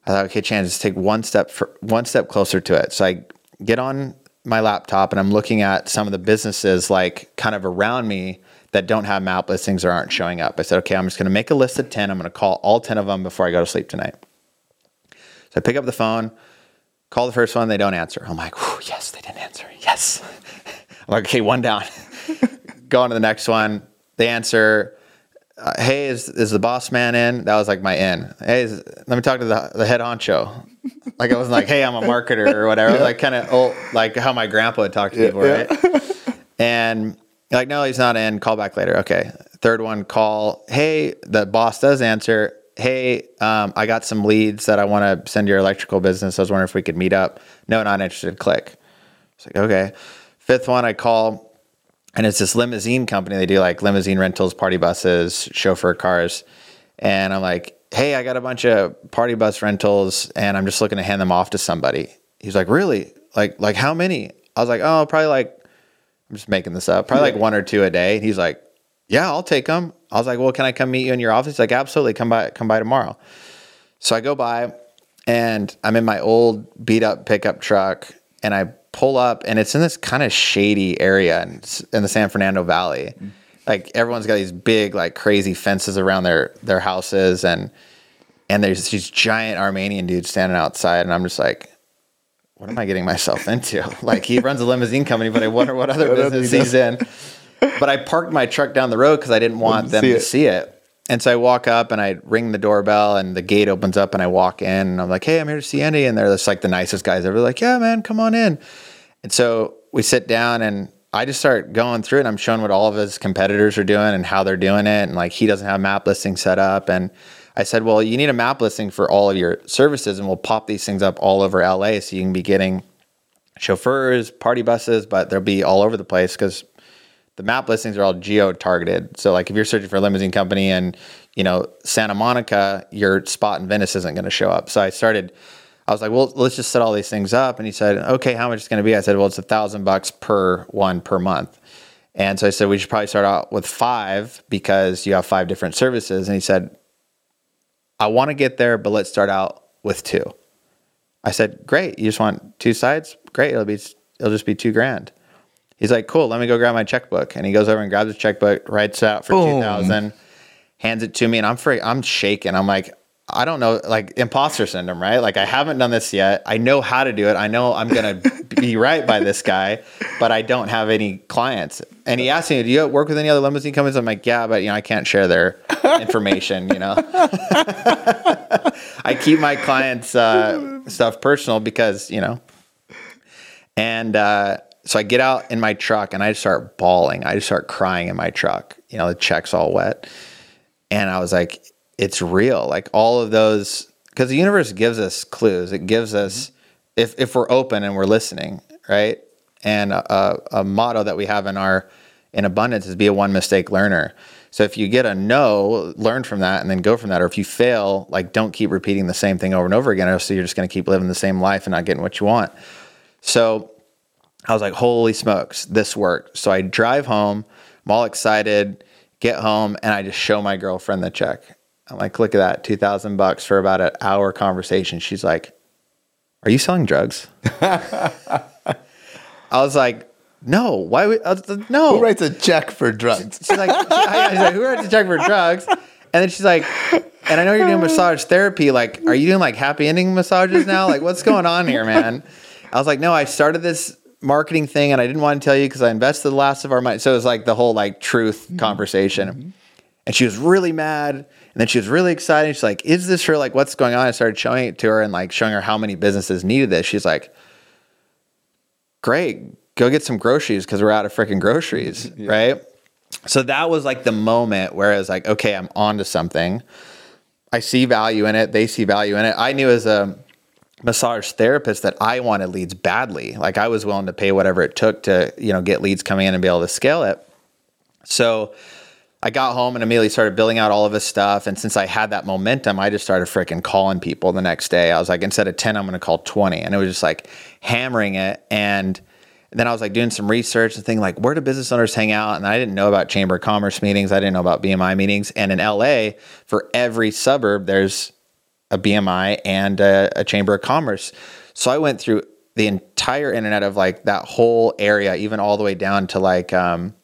I thought, okay, Chan, just take one step for, one step closer to it. So I get on my laptop and I'm looking at some of the businesses like kind of around me that don't have map listings or aren't showing up. I said, okay, I'm just going to make a list of 10. I'm going to call all 10 of them before I go to sleep tonight. So I pick up the phone, call the first one, they don't answer. I'm like, yes, they didn't answer. Yes. <laughs> I'm like, okay, one down. <laughs> go on to the next one. They answer, uh, hey, is, is the boss man in? That was like my in. Hey, is, let me talk to the, the head honcho. <laughs> Like I wasn't like, hey, I'm a marketer or whatever. Like kind of old, like how my grandpa would talk to people, right? and like, no, he's not in. Call back later. Okay. Third one, call. Hey, the boss does answer. Hey, um, I got some leads that I want to send your electrical business. I was wondering if we could meet up. No, not interested. Click. It's like, okay. Fifth one, I call. and it's this limousine company. They do like limousine rentals, party buses, chauffeur cars. And I'm like, hey, I got a bunch of party bus rentals and I'm just looking to hand them off to somebody. He's like, really? Like, like how many? I was like, oh, probably like, I'm just making this up, probably like one or two a day. And he's like, yeah, I'll take them. I was like, well, can I come meet you in your office? He's like, absolutely. Come by, come by tomorrow. So I go by and I'm in my old beat up pickup truck and I pull up and it's in this kind of shady area in, in the San Fernando Valley. Mm. Like everyone's got these big, like crazy fences around their their houses and and there's these giant Armenian dudes standing outside and I'm just like, what am I getting myself into? <laughs> like he runs a limousine company, but I wonder what other <laughs> business he's in. But I parked my truck down the road because I didn't want them see to see it. And so I walk up and I ring the doorbell and the gate opens up and I walk in and I'm like, hey, I'm here to see Andy. And they're just like the nicest guys ever. Like, yeah, man, come on in. And so we sit down and I just start going through it. I'm showing what all of his competitors are doing and how they're doing it. And like he doesn't have map listing set up. And I said, well, you need a map listing for all of your services and we'll pop these things up all over LA so you can be getting chauffeurs, party buses, but they'll be all over the place because the map listings are all geo targeted. So like if you're searching for a limousine company and you know Santa Monica, your spot in Venice isn't going to show up. So I started. I was like, well, let's just set all these things up. And he said, okay, how much is it going to be? I said, well, it's a thousand bucks per one per month. And so I said, we should probably start out with five because you have five different services. And he said, I want to get there, but let's start out with two. I said, great. You just want two sides? Great. It'll be, it'll just be two grand. He's like, cool, let me go grab my checkbook. And he goes over and grabs his checkbook, writes it out for Boom. 2000, hands it to me. And I'm free. I'm shaking. I'm like, I don't know, like imposter syndrome, right? Like I haven't done this yet. I know how to do it. I know I'm going to be right by this guy, but I don't have any clients. And he asked me, do you work with any other limousine companies? I'm like, yeah, but you know, I can't share their information, you know? <laughs> I keep my clients' uh, stuff personal because, you know, and, uh, so I get out in my truck and I start bawling. I just start crying in my truck. You know, the check's all wet. And I was like, it's real. Like all of those, because the universe gives us clues. It gives us, if, if we're open and we're listening, right? And a, a motto that we have in our, in abundance is be a one mistake learner. So if you get a no, learn from that and then go from that. Or if you fail, like don't keep repeating the same thing over and over again. Or so you're just going to keep living the same life and not getting what you want. So I was like, holy smokes, this worked. So I drive home, I'm all excited, get home, and I just show my girlfriend the check. I'm like, look at that, 2000 bucks for about an hour conversation. She's like, are you selling drugs? I was like, no, why would, like, no. Who writes a check for drugs? She's like, she's like, who writes a check for drugs? And then she's like, and I know you're doing massage therapy. Like, are you doing like happy ending massages now? Like, what's going on here, man? I was like, no, I started this marketing thing and I didn't want to tell you because I invested the last of our money. So it was like the whole like truth mm-hmm. conversation. Mm-hmm. And she was really mad. And then she was really excited. She's like, Is this her? Like, what's going on? I started showing it to her and like showing her how many businesses needed this. She's like, Great, go get some groceries because we're out of freaking groceries. <laughs> yeah. Right. So that was like the moment where I was like, okay, I'm on to something. I see value in it. They see value in it. I knew as a massage therapist that I wanted leads badly. Like I was willing to pay whatever it took to, you know, get leads coming in and be able to scale it. So I got home and immediately started building out all of his stuff. And since I had that momentum, I just started freaking calling people the next day. I was like, instead of 10, I'm going to call 20. And it was just like hammering it. And then I was like doing some research and thinking like, where do business owners hang out? And I didn't know about chamber of commerce meetings. I didn't know about BNI meetings. And in LA, for every suburb, there's a BNI and a, a Chamber of Commerce. So I went through the entire internet of like that whole area, even all the way down to like, um,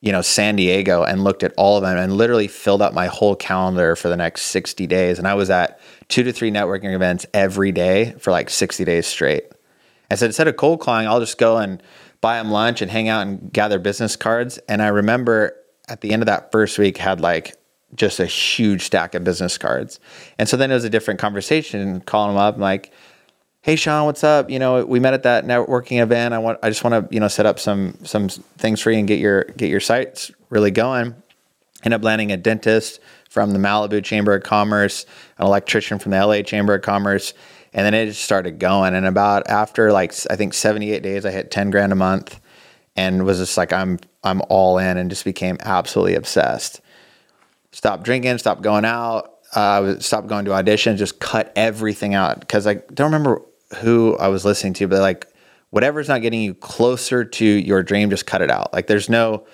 you know, San Diego and looked at all of them and literally filled up my whole calendar for the next 60 days. And I was at two to three networking events every day for like 60 days straight. I said, instead of cold calling, I'll just go and buy them lunch and hang out and gather business cards. And I remember at the end of that first week had like just a huge stack of business cards. And so then it was a different conversation, calling them up, I'm like, "Hey, Sean, what's up? You know, we met at that networking event. I want, I just want to, you know, set up some some things for you and get your get your sites really going." End up landing a dentist from the Malibu Chamber of Commerce, an electrician from the LA Chamber of Commerce, and then it just started going. And about after like I think 78 days, I hit 10 grand a month, and was just like, I'm I'm all in and just became absolutely obsessed. Stopped drinking, stopped going out, uh, stopped going to auditions, just cut everything out because I don't remember who I was listening to, but like whatever's not getting you closer to your dream, just cut it out. Like there's no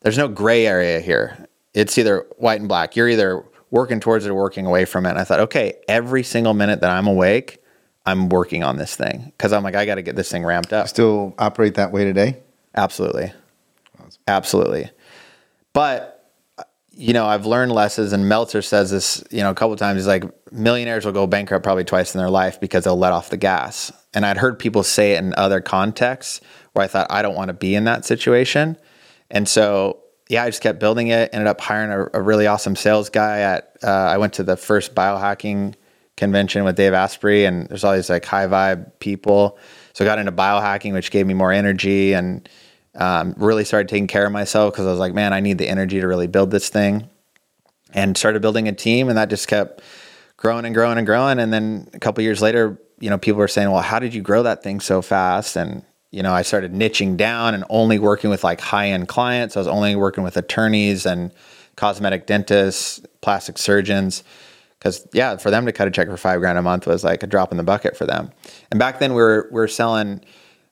there's no gray area here. It's either white and black. You're either working towards it or working away from it. And I thought, okay, every single minute that I'm awake, I'm working on this thing because I'm like, I got to get this thing ramped up. Still operate that way today? Absolutely. Awesome. Absolutely. But you know, I've learned lessons, and Meltzer says this, you know, a couple times. He's like, millionaires will go bankrupt probably twice in their life because they'll let off the gas. And I'd heard people say it in other contexts where I thought, I don't want to be in that situation. And so, yeah, I just kept building it. Ended up hiring a, a really awesome sales guy. At uh, I went to the first biohacking convention with Dave Asprey, and there's all these like high vibe people. So I got into biohacking, which gave me more energy and um, really started taking care of myself because I was like, man, I need the energy to really build this thing. And started building a team, and that just kept growing and growing and growing. And then a couple years later, you know, people were saying, well, how did you grow that thing so fast? And you know, I started niching down and only working with like high end clients. I was only working with attorneys and cosmetic dentists, plastic surgeons. Because yeah, for them to cut a check for five grand a month was like a drop in the bucket for them. And back then we were we were selling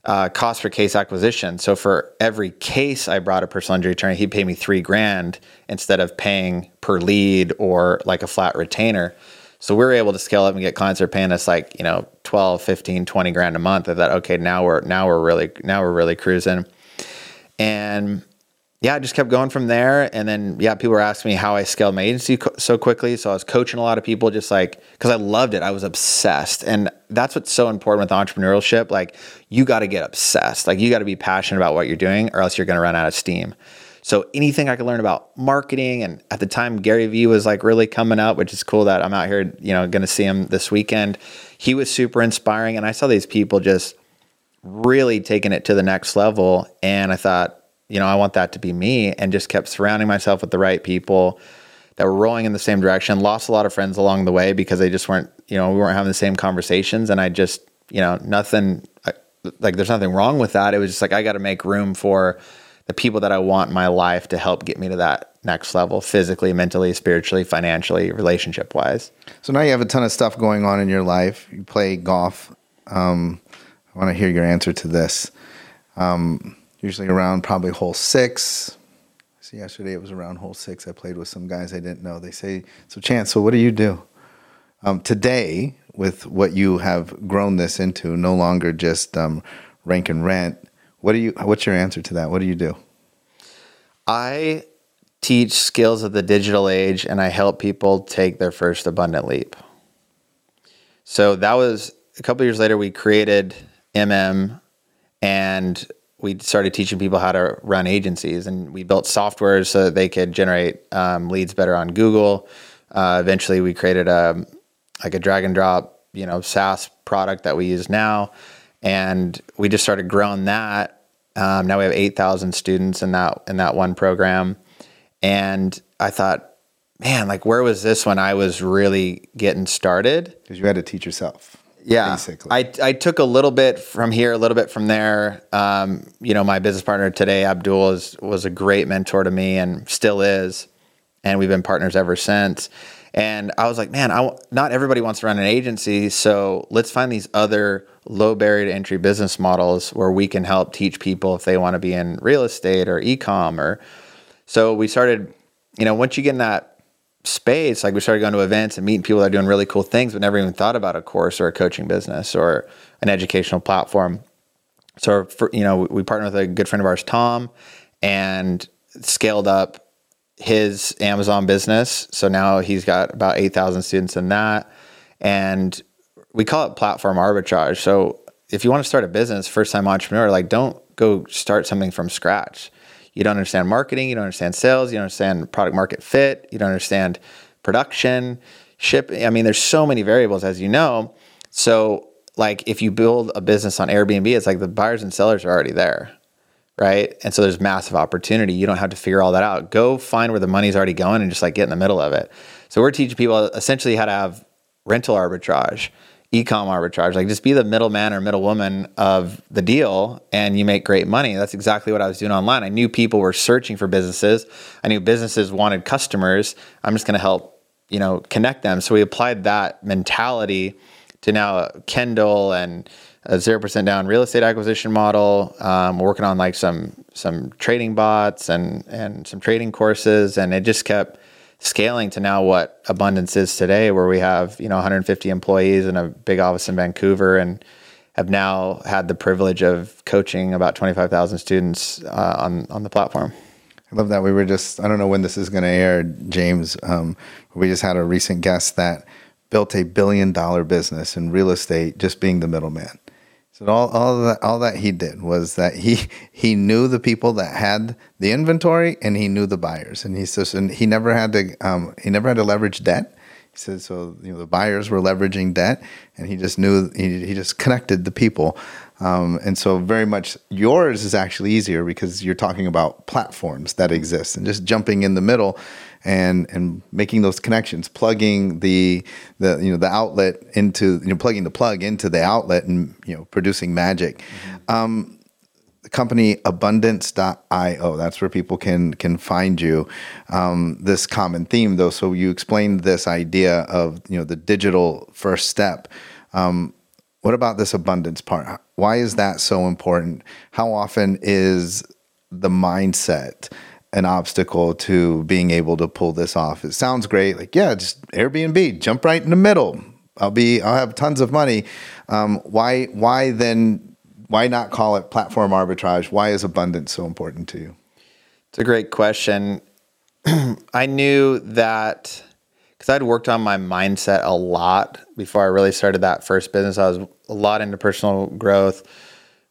uh, cost per case acquisition. So for every case I brought a personal injury attorney, he'd pay me three grand instead of paying per lead or like a flat retainer. So we were able to scale up and get clients that are paying us like, you know, 12, 15, 20 grand a month. I thought, okay, now we're now we're really now we're really cruising. And yeah, I just kept going from there. And then, yeah, people were asking me how I scaled my agency co- so quickly. So I was coaching a lot of people just like, because I loved it. I was obsessed. And that's what's so important with entrepreneurship. Like, you got to get obsessed. Like, you got to be passionate about what you're doing, or else you're going to run out of steam. So anything I could learn about marketing, and at the time Gary Vee was like really coming up, which is cool that I'm out here, you know, going to see him this weekend. He was super inspiring, and I saw these people just really taking it to the next level, and I thought, you know, I want that to be me and just kept surrounding myself with the right people that were rolling in the same direction. Lost a lot of friends along the way because they just weren't, you know, we weren't having the same conversations. And I just, you know, nothing like there's nothing wrong with that. It was just like I got to make room for the people that I want in my life to help get me to that next level physically, mentally, spiritually, financially, relationship wise. So now you have a ton of stuff going on in your life. You play golf. Um, I want to hear your answer to this. Um, usually around probably hole six. See, yesterday it was around hole six. I played with some guys I didn't know. They say, "So, Chance, so what do you do um, today with what you have grown this into? No longer just um, rank and rent. What do you? What's your answer to that? What do you do?" I teach skills of the digital age, and I help people take their first abundant leap. So that was a couple years later. We created MM, and we started teaching people how to run agencies and we built software so that they could generate um, leads better on Google. Uh, eventually, we created a like a drag and drop, you know, SaaS product that we use now, and we just started growing that. Um, now we have eight thousand students in that in that one program, and I thought, man, like where was this when I was really getting started? Because you had to teach yourself yeah, basically. I, I took a little bit from here, a little bit from there. Um, you know, my business partner today, Abdul, is, was a great mentor to me and still is. And we've been partners ever since. And I was like, man, I, not everybody wants to run an agency. So let's find these other low barrier to entry business models where we can help teach people if they want to be in real estate or e-com or so we started, you know, once you get in that space, like we started going to events and meeting people that are doing really cool things, but never even thought about a course or a coaching business or an educational platform. So, for, you know, we partnered with a good friend of ours, Tom, and scaled up his Amazon business. So now he's got about 8,000 students in that. And we call it platform arbitrage. So if you want to start a business, first time entrepreneur, like don't go start something from scratch you don't understand marketing, you don't understand sales, you don't understand product market fit, you don't understand production, shipping. I mean, there's so many variables, as you know. So, like, if you build a business on Airbnb, it's like the buyers and sellers are already there, right? And so there's massive opportunity. You don't have to figure all that out. Go find where the money's already going and just like get in the middle of it. So, we're teaching people essentially how to have rental arbitrage. Ecom arbitrage. Like just be the middleman or middlewoman of the deal and you make great money. That's exactly what I was doing online. I knew people were searching for businesses. I knew businesses wanted customers. I'm just going to help, you know, connect them. So we applied that mentality to now Kendall and a zero percent down real estate acquisition model. Um, working on like some some trading bots and and some trading courses, and it just kept scaling to now what abundance is today, where we have you know 150 employees in a big office in Vancouver, and have now had the privilege of coaching about 25,000 students uh, on on the platform. I love that. We were just I don't know when this is going to air, James. Um, we just had a recent guest that built a billion dollar business in real estate, just being the middleman. So all, all that all that he did was that he he knew the people that had the inventory and he knew the buyers and he says and he never had to um, he never had to leverage debt. He said so you know the buyers were leveraging debt and he just knew he, he just connected the people. Um, and so very much yours is actually easier because you're talking about platforms that exist and just jumping in the middle and and making those connections, plugging the the you know the outlet into you know plugging the plug into the outlet and you know producing magic. Mm-hmm. Um, the company abundance.io that's where people can can find you um, this common theme though so you explained this idea of you know the digital first step um, what about this abundance part why is that so important how often is the mindset an obstacle to being able to pull this off. It sounds great. Like, yeah, just Airbnb, jump right in the middle. I'll be, I'll have tons of money. Um, why, why then, why not call it platform arbitrage? Why is abundance so important to you? It's a great question. <clears throat> I knew that because I'd worked on my mindset a lot before I really started that first business. I was a lot into personal growth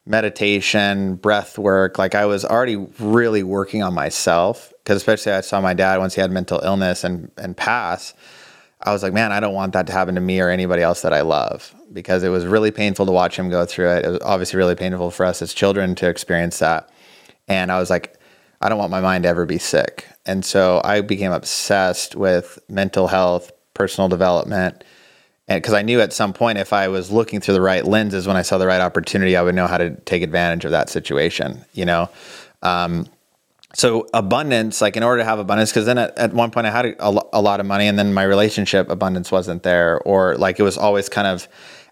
meditation, breath work. Like I was already really working on myself because especially I saw my dad once he had mental illness and and pass. I was like, man, I don't want that to happen to me or anybody else that I love because it was really painful to watch him go through it. It was obviously really painful for us as children to experience that. And I was like, I don't want my mind to ever be sick. And so I became obsessed with mental health, personal development, because I knew at some point if I was looking through the right lenses when I saw the right opportunity, I would know how to take advantage of that situation. You know, um, so abundance, like in order to have abundance, because then at, at, one point I had a, a, lot of money, and then my relationship abundance wasn't there, or like it was always kind of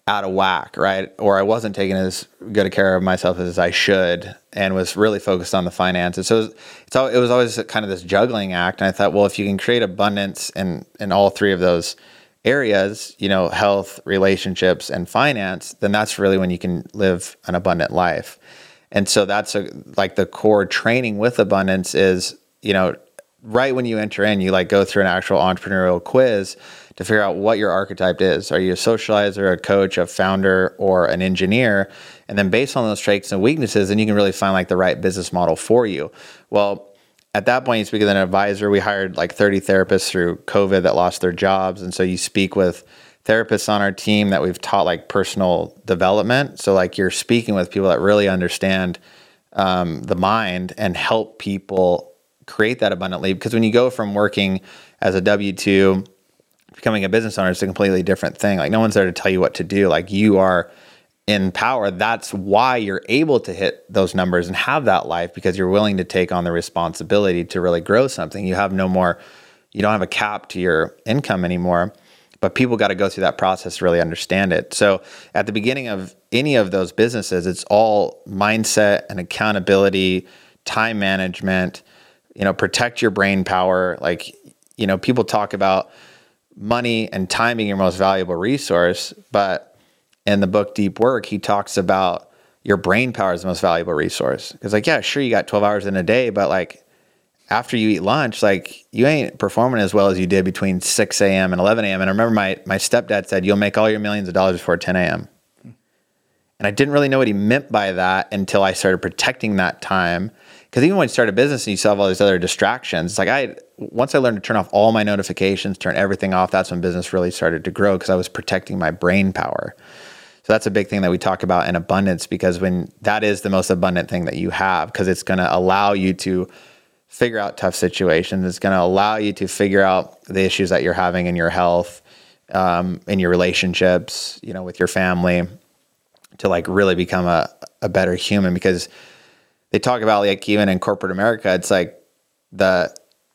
out of whack, right? Or I wasn't taking as good a care of myself as I should, and was really focused on the finances. So it was, it was always kind of this juggling act, and I thought, well, if you can create abundance in in all three of those areas, you know, health, relationships, and finance, then that's really when you can live an abundant life. And so that's a, like the core training with abundance is, you know, right when you enter in, you like go through an actual entrepreneurial quiz to figure out what your archetype is. Are you a socializer, a coach, a founder, or an engineer? And then based on those strengths and weaknesses, then you can really find like the right business model for you. Well, at that point, you speak with an advisor. We hired like 30 therapists through COVID that lost their jobs. And so you speak with therapists on our team that we've taught like personal development. So, like, you're speaking with people that really understand um, the mind and help people create that abundantly. Because when you go from working as a W 2, becoming a business owner, it's a completely different thing. Like, no one's there to tell you what to do. Like, you are in power, that's why you're able to hit those numbers and have that life because you're willing to take on the responsibility to really grow something. You have no more, you don't have a cap to your income anymore. But people got to go through that process to really understand it. So at the beginning of any of those businesses, it's all mindset and accountability, time management, you know, protect your brain power. Like, you know, people talk about money and time being your most valuable resource, but in the book Deep Work, he talks about your brain power is the most valuable resource. Because like, yeah, sure, you got 12 hours in a day, but like after you eat lunch, like you ain't performing as well as you did between 6 a.m. and 11 a.m. And I remember my, my stepdad said, you'll make all your millions of dollars before 10 a.m. And I didn't really know what he meant by that until I started protecting that time. Because even when you start a business and you still have all these other distractions, it's like I once I learned to turn off all my notifications, turn everything off, that's when business really started to grow because I was protecting my brain power. So that's a big thing that we talk about in abundance because when that is the most abundant thing that you have, because it's going to allow you to figure out tough situations. It's going to allow you to figure out the issues that you're having in your health, um, in your relationships, you know, with your family, to like really become a, a better human. Because they talk about like even in corporate America, it's like the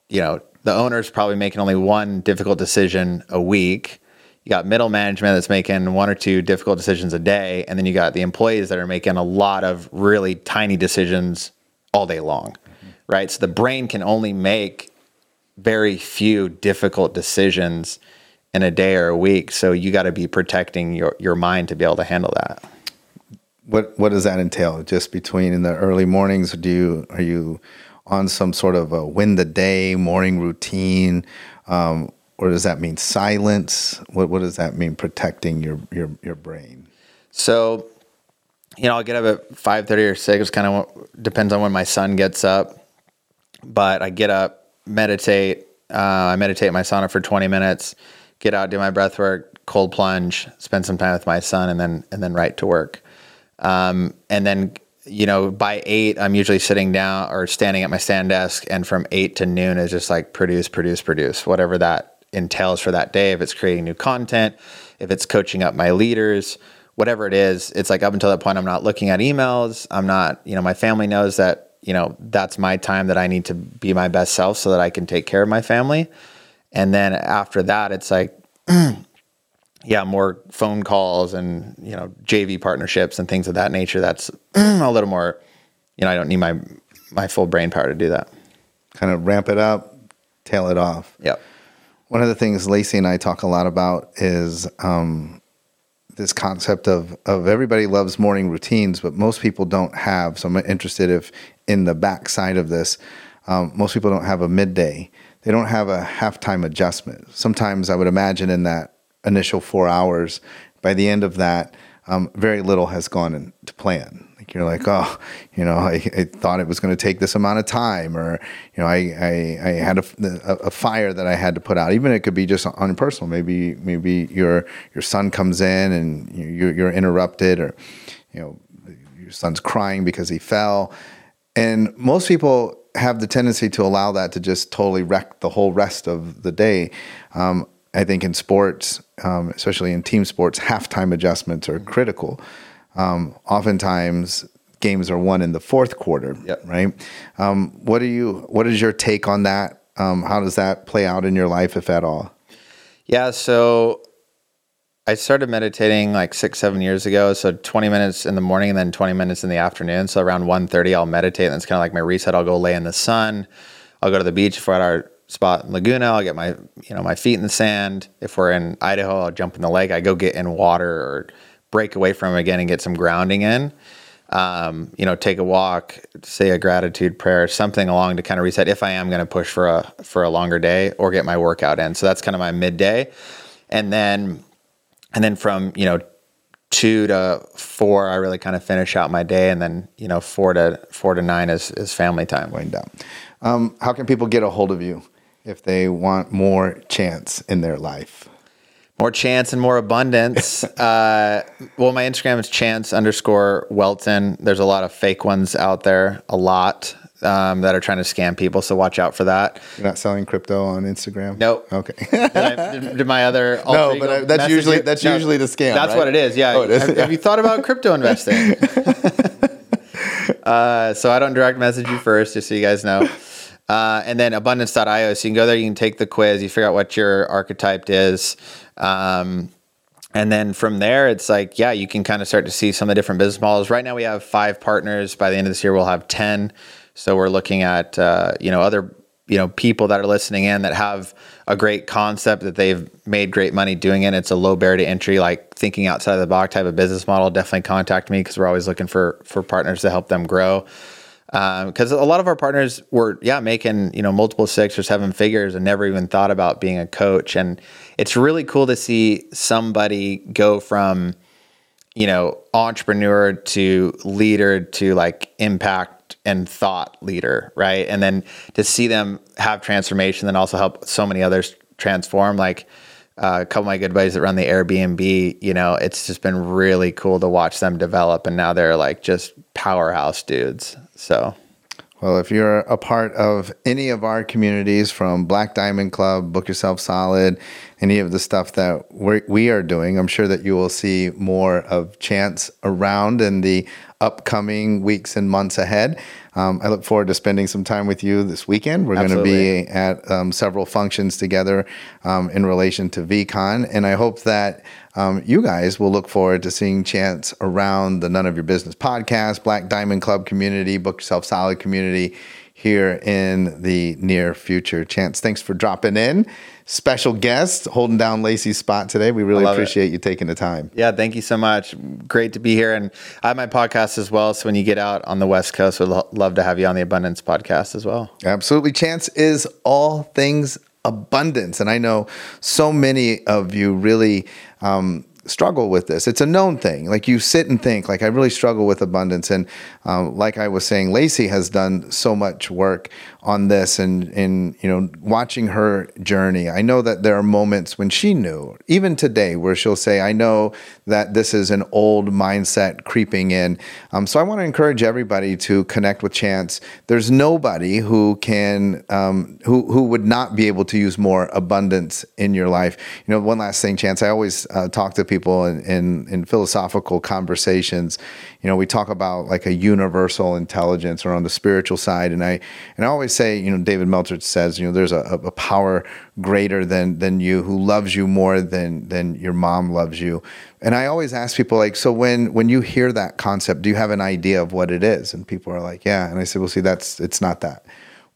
you know the owner's probably making only one difficult decision a week. You got middle management that's making one or two difficult decisions a day, and then you got the employees that are making a lot of really tiny decisions all day long, mm-hmm. right? So the brain can only make very few difficult decisions in a day or a week. So you got to be protecting your, your mind to be able to handle that. What what does that entail? Just between in the early mornings, do you are you on some sort of a win the day morning routine? Um, or does that mean silence? What what does that mean protecting your your your brain? So, you know, I'll get up at five thirty or six. Kind of depends on when my son gets up. But I get up, meditate. Uh, I meditate my sauna for twenty minutes. Get out, do my breath work, cold plunge, spend some time with my son, and then and then right to work. Um, and then you know, by eight, I'm usually sitting down or standing at my stand desk, and from eight to noon is just like produce, produce, produce, whatever that entails for that day. If it's creating new content, if it's coaching up my leaders, whatever it is, it's like up until that point, I'm not looking at emails. I'm not, you know, my family knows that, you know, that's my time that I need to be my best self so that I can take care of my family. And then after that, it's like, <clears throat> yeah, more phone calls and you know JV partnerships and things of that nature. That's <clears throat> a little more, you know, I don't need my my full brain power to do that. Kind of ramp it up, tail it off. Yep. One of the things Lacey and I talk a lot about is um, this concept of of everybody loves morning routines, but most people don't have. So I'm interested if in the backside of this, um, most people don't have a midday. They don't have a halftime adjustment. Sometimes I would imagine in that initial four hours. By the end of that, um, very little has gone into plan. Like you're like, oh, you know, I, I thought it was going to take this amount of time, or you know, I I, I had a, a, a, fire that I had to put out. Even it could be just on personal. Maybe maybe your your son comes in and you're, you're interrupted, or you know, your son's crying because he fell, and most people have the tendency to allow that to just totally wreck the whole rest of the day. Um, I think in sports, um, especially in team sports, halftime adjustments are critical. Um, oftentimes, games are won in the fourth quarter. Yep. Right. Um, what are you? What is your take on that? Um, how does that play out in your life, if at all? Yeah. So I started meditating like six, seven years ago. So 20 minutes in the morning and then 20 minutes in the afternoon. So around 1.30, I'll meditate. And it's kind of like my reset. I'll go lay in the sun. I'll go to the beach for our spot in Laguna. I'll get my you know my feet in the sand. If we're in Idaho, I'll jump in the lake. I go get in water or break away from it again and get some grounding in. Um, you know, take a walk, say a gratitude prayer, something along to kind of reset. If I am going to push for a for a longer day or get my workout in, so that's kind of my midday, and then and then from you know two to four, I really kind of finish out my day, and then you know four to four to nine is is family time. Wind down. Um, how can people get a hold of you? if they want more chance in their life? More chance and more abundance. <laughs> uh, well, my Instagram is chance underscore Welton. There's a lot of fake ones out there, a lot um, that are trying to scam people. So watch out for that. You're not selling crypto on Instagram. Nope. Okay. <laughs> did, I, did, my other <laughs> no, but I, that's usually that's no, usually the scam. That's right? what it is. Yeah. Oh, it is? Have, have, you thought about crypto investing? uh, so I don't direct message you first, just so you guys know. Uh, and then abundance.io. So you can go there, you can take the quiz, you figure out what your archetype is. Um, and then from there, it's like, yeah, you can kind of start to see some of the different business models. Right now, we have five partners. By the end of this year, we'll have 10. So we're looking at, uh, you know, other, you know, people that are listening in that have a great concept that they've made great money doing it. It's a low barrier to entry, like thinking outside of the box type of business model. Definitely contact me because we're always looking for for partners to help them grow because um, a lot of our partners were yeah making you know multiple six or seven figures and never even thought about being a coach and it's really cool to see somebody go from you know entrepreneur to leader to like impact and thought leader right and then to see them have transformation then also help so many others transform like uh, a couple of my good buddies that run the Airbnb, you know, it's just been really cool to watch them develop. And now they're like just powerhouse dudes. So, Well, if you're a part of any of our communities from Black Diamond Club, Book Yourself Solid, any of the stuff that we're, we are doing, I'm sure that you will see more of Chance around in the upcoming weeks and months ahead. Um, I look forward to spending some time with you this weekend. We're going to be at um, several functions together um, in relation to VeeCon, and I hope that um, you guys will look forward to seeing Chance around the None of Your Business podcast, Black Diamond Club community, Book Yourself Solid community here in the near future. Chance, thanks for dropping in. Special guest holding down Lacey's spot today. We really appreciate it. you taking the time. Yeah, thank you so much. Great to be here. And I have my podcast as well. So when you get out on the West Coast, we'd lo- love to have you on the Abundance podcast as well. Absolutely. Chance is all things abundance. And I know so many of you really um, struggle with this. It's a known thing. Like you sit and think, like I really struggle with abundance. And um, like I was saying, Lacey has done so much work on this and and you know watching her journey. I know that there are moments when she knew even today where she'll say i know that this is an old mindset creeping in. Um, so i want to encourage everybody to connect with chance. There's nobody who can um, who who would not be able to use more abundance in your life. You know one last thing chance i always uh, talk to people in, in in philosophical conversations you know we talk about like a universal intelligence or on the spiritual side and i and i always say, you know, David Meltzer says, you know, there's a, a power greater than than you who loves you more than than your mom loves you. And I always ask people like, so when when you hear that concept, do you have an idea of what it is? And people are like, yeah. And I said, well, see, that's it's not that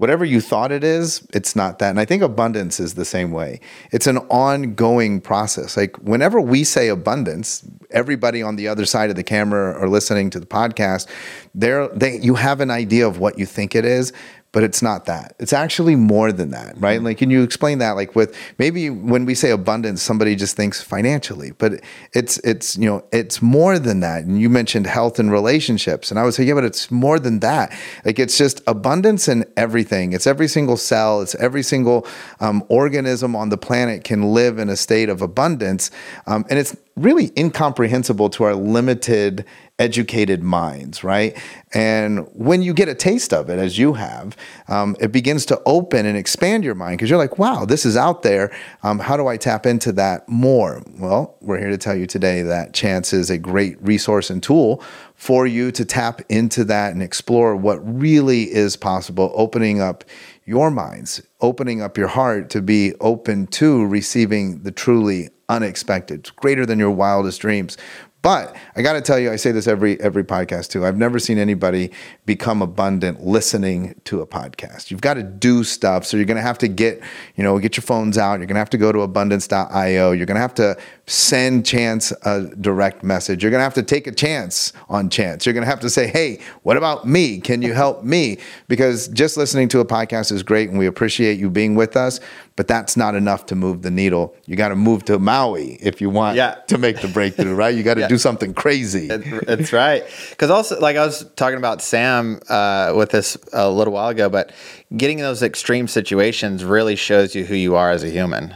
whatever you thought it is, it's not that. And I think abundance is the same way. It's an ongoing process. Like whenever we say abundance, everybody on the other side of the camera or listening to the podcast, there they you have an idea of what you think it is, but it's not that. It's actually more than that, right? Mm-hmm. Like, can you explain that? Like, with maybe when we say abundance, somebody just thinks financially, but it's it's you know it's more than that. And you mentioned health and relationships, and I would say, yeah, but it's more than that. Like, it's just abundance in everything. It's every single cell. It's every single um, organism on the planet can live in a state of abundance, um, and it's really incomprehensible to our limited educated minds, right? And when you get a taste of it, as you have, um, it begins to open and expand your mind because you're like, wow, this is out there. Um, how do I tap into that more? Well, we're here to tell you today that Chance is a great resource and tool for you to tap into that and explore what really is possible, opening up your minds, opening up your heart to be open to receiving the truly unexpected, greater than your wildest dreams. But I got to tell you, I say this every every podcast too. I've never seen anybody become abundant listening to a podcast. You've got to do stuff, so you're going to have to get you know get your phones out. You're going to have to go to abundance.io. You're going to have to send Chance a direct message. You're going to have to take a chance on Chance. You're going to have to say, "Hey, what about me? Can you help me?" Because just listening to a podcast is great, and we appreciate you being with us but that's not enough to move the needle. You got to move to Maui if you want yeah. to make the breakthrough, right? You got to yeah. do something crazy. That's right. Because also, like I was talking about Sam uh, with this a little while ago, but getting in those extreme situations really shows you who you are as a human.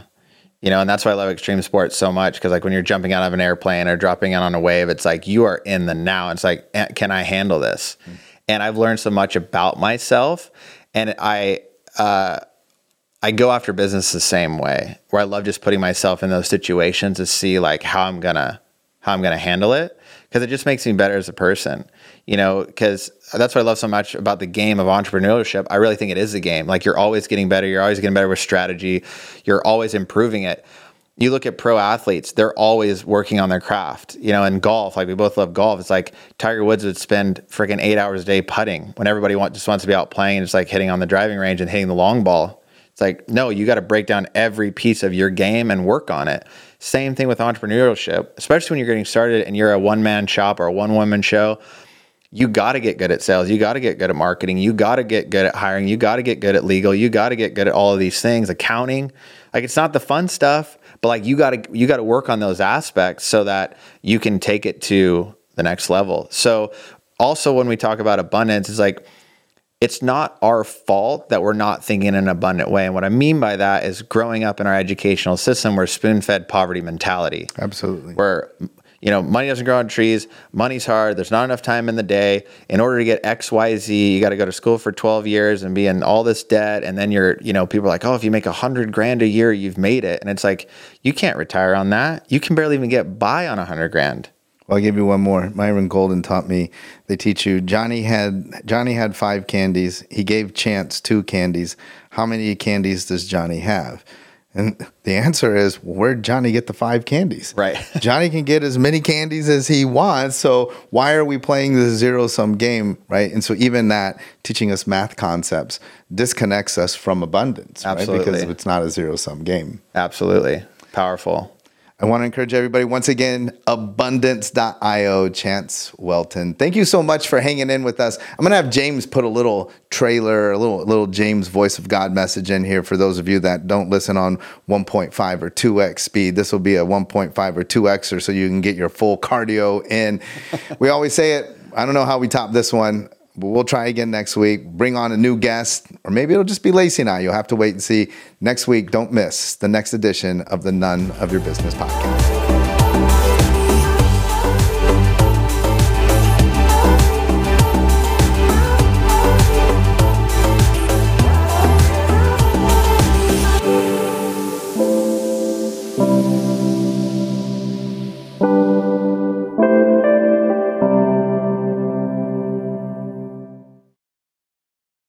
You know, and that's why I love extreme sports so much because, like, when you're jumping out of an airplane or dropping out on a wave, it's like you are in the now. It's like, can I handle this? Mm-hmm. And I've learned so much about myself, and I, uh, I go after business the same way, where I love just putting myself in those situations to see like how I'm gonna how I'm gonna handle it because it just makes me better as a person. You know, because that's what I love so much about the game of entrepreneurship. I really think it is a game. Like you're always getting better. You're always getting better with strategy. You're always improving it. You look at pro athletes; they're always working on their craft. You know, in golf, like we both love golf. It's like Tiger Woods would spend freaking eight hours a day putting when everybody want, just wants to be out playing, and just like hitting on the driving range and hitting the long ball it's like, no, you got to break down every piece of your game and work on it. Same thing with entrepreneurship, especially when you're getting started and you're a one man shop or a one woman show. You got to get good at sales. You got to get good at marketing. You got to get good at hiring. You got to get good at legal. You got to get good at all of these things, accounting. Like it's not the fun stuff, but like you got to you got to work on those aspects so that you can take it to the next level. So also when we talk about abundance, it's like it's not our fault that we're not thinking in an abundant way. And what I mean by that is growing up in our educational system, we're spoon fed poverty mentality. Absolutely. Where you know, money doesn't grow on trees. Money's hard. There's not enough time in the day. In order to get X, Y, Z, you got to go to school for 12 years and be in all this debt. And then you're, you know, people are like, oh, if you make a hundred grand a year, you've made it. And it's like, you can't retire on that. You can barely even get by on a hundred grand. Well, I'll give you one more. Myron Golden taught me. They teach you. Johnny had Johnny had five candies. He gave Chance two candies. How many candies does Johnny have? And the answer is, where'd Johnny get the five candies? Right. <laughs> Johnny can get as many candies as he wants. So why are we playing the zero sum game? Right. And so even that teaching us math concepts disconnects us from abundance. Absolutely. Right? Because it's not a zero sum game. Absolutely. Powerful. I want to encourage everybody once again, abundance.io, Chance Welton. Thank you so much for hanging in with us. I'm going to have James put a little trailer, a little little James voice of God message in here for those of you that don't listen on 1.5 or 2x speed. This will be a 1.5 or 2xer so you can get your full cardio in. <laughs> we always say it, I don't know how we top this one. But we'll try again next week. Bring on a new guest, or maybe it'll just be Lacey and I. You'll have to wait and see. Next week, don't miss the next edition of the None of Your Business podcast.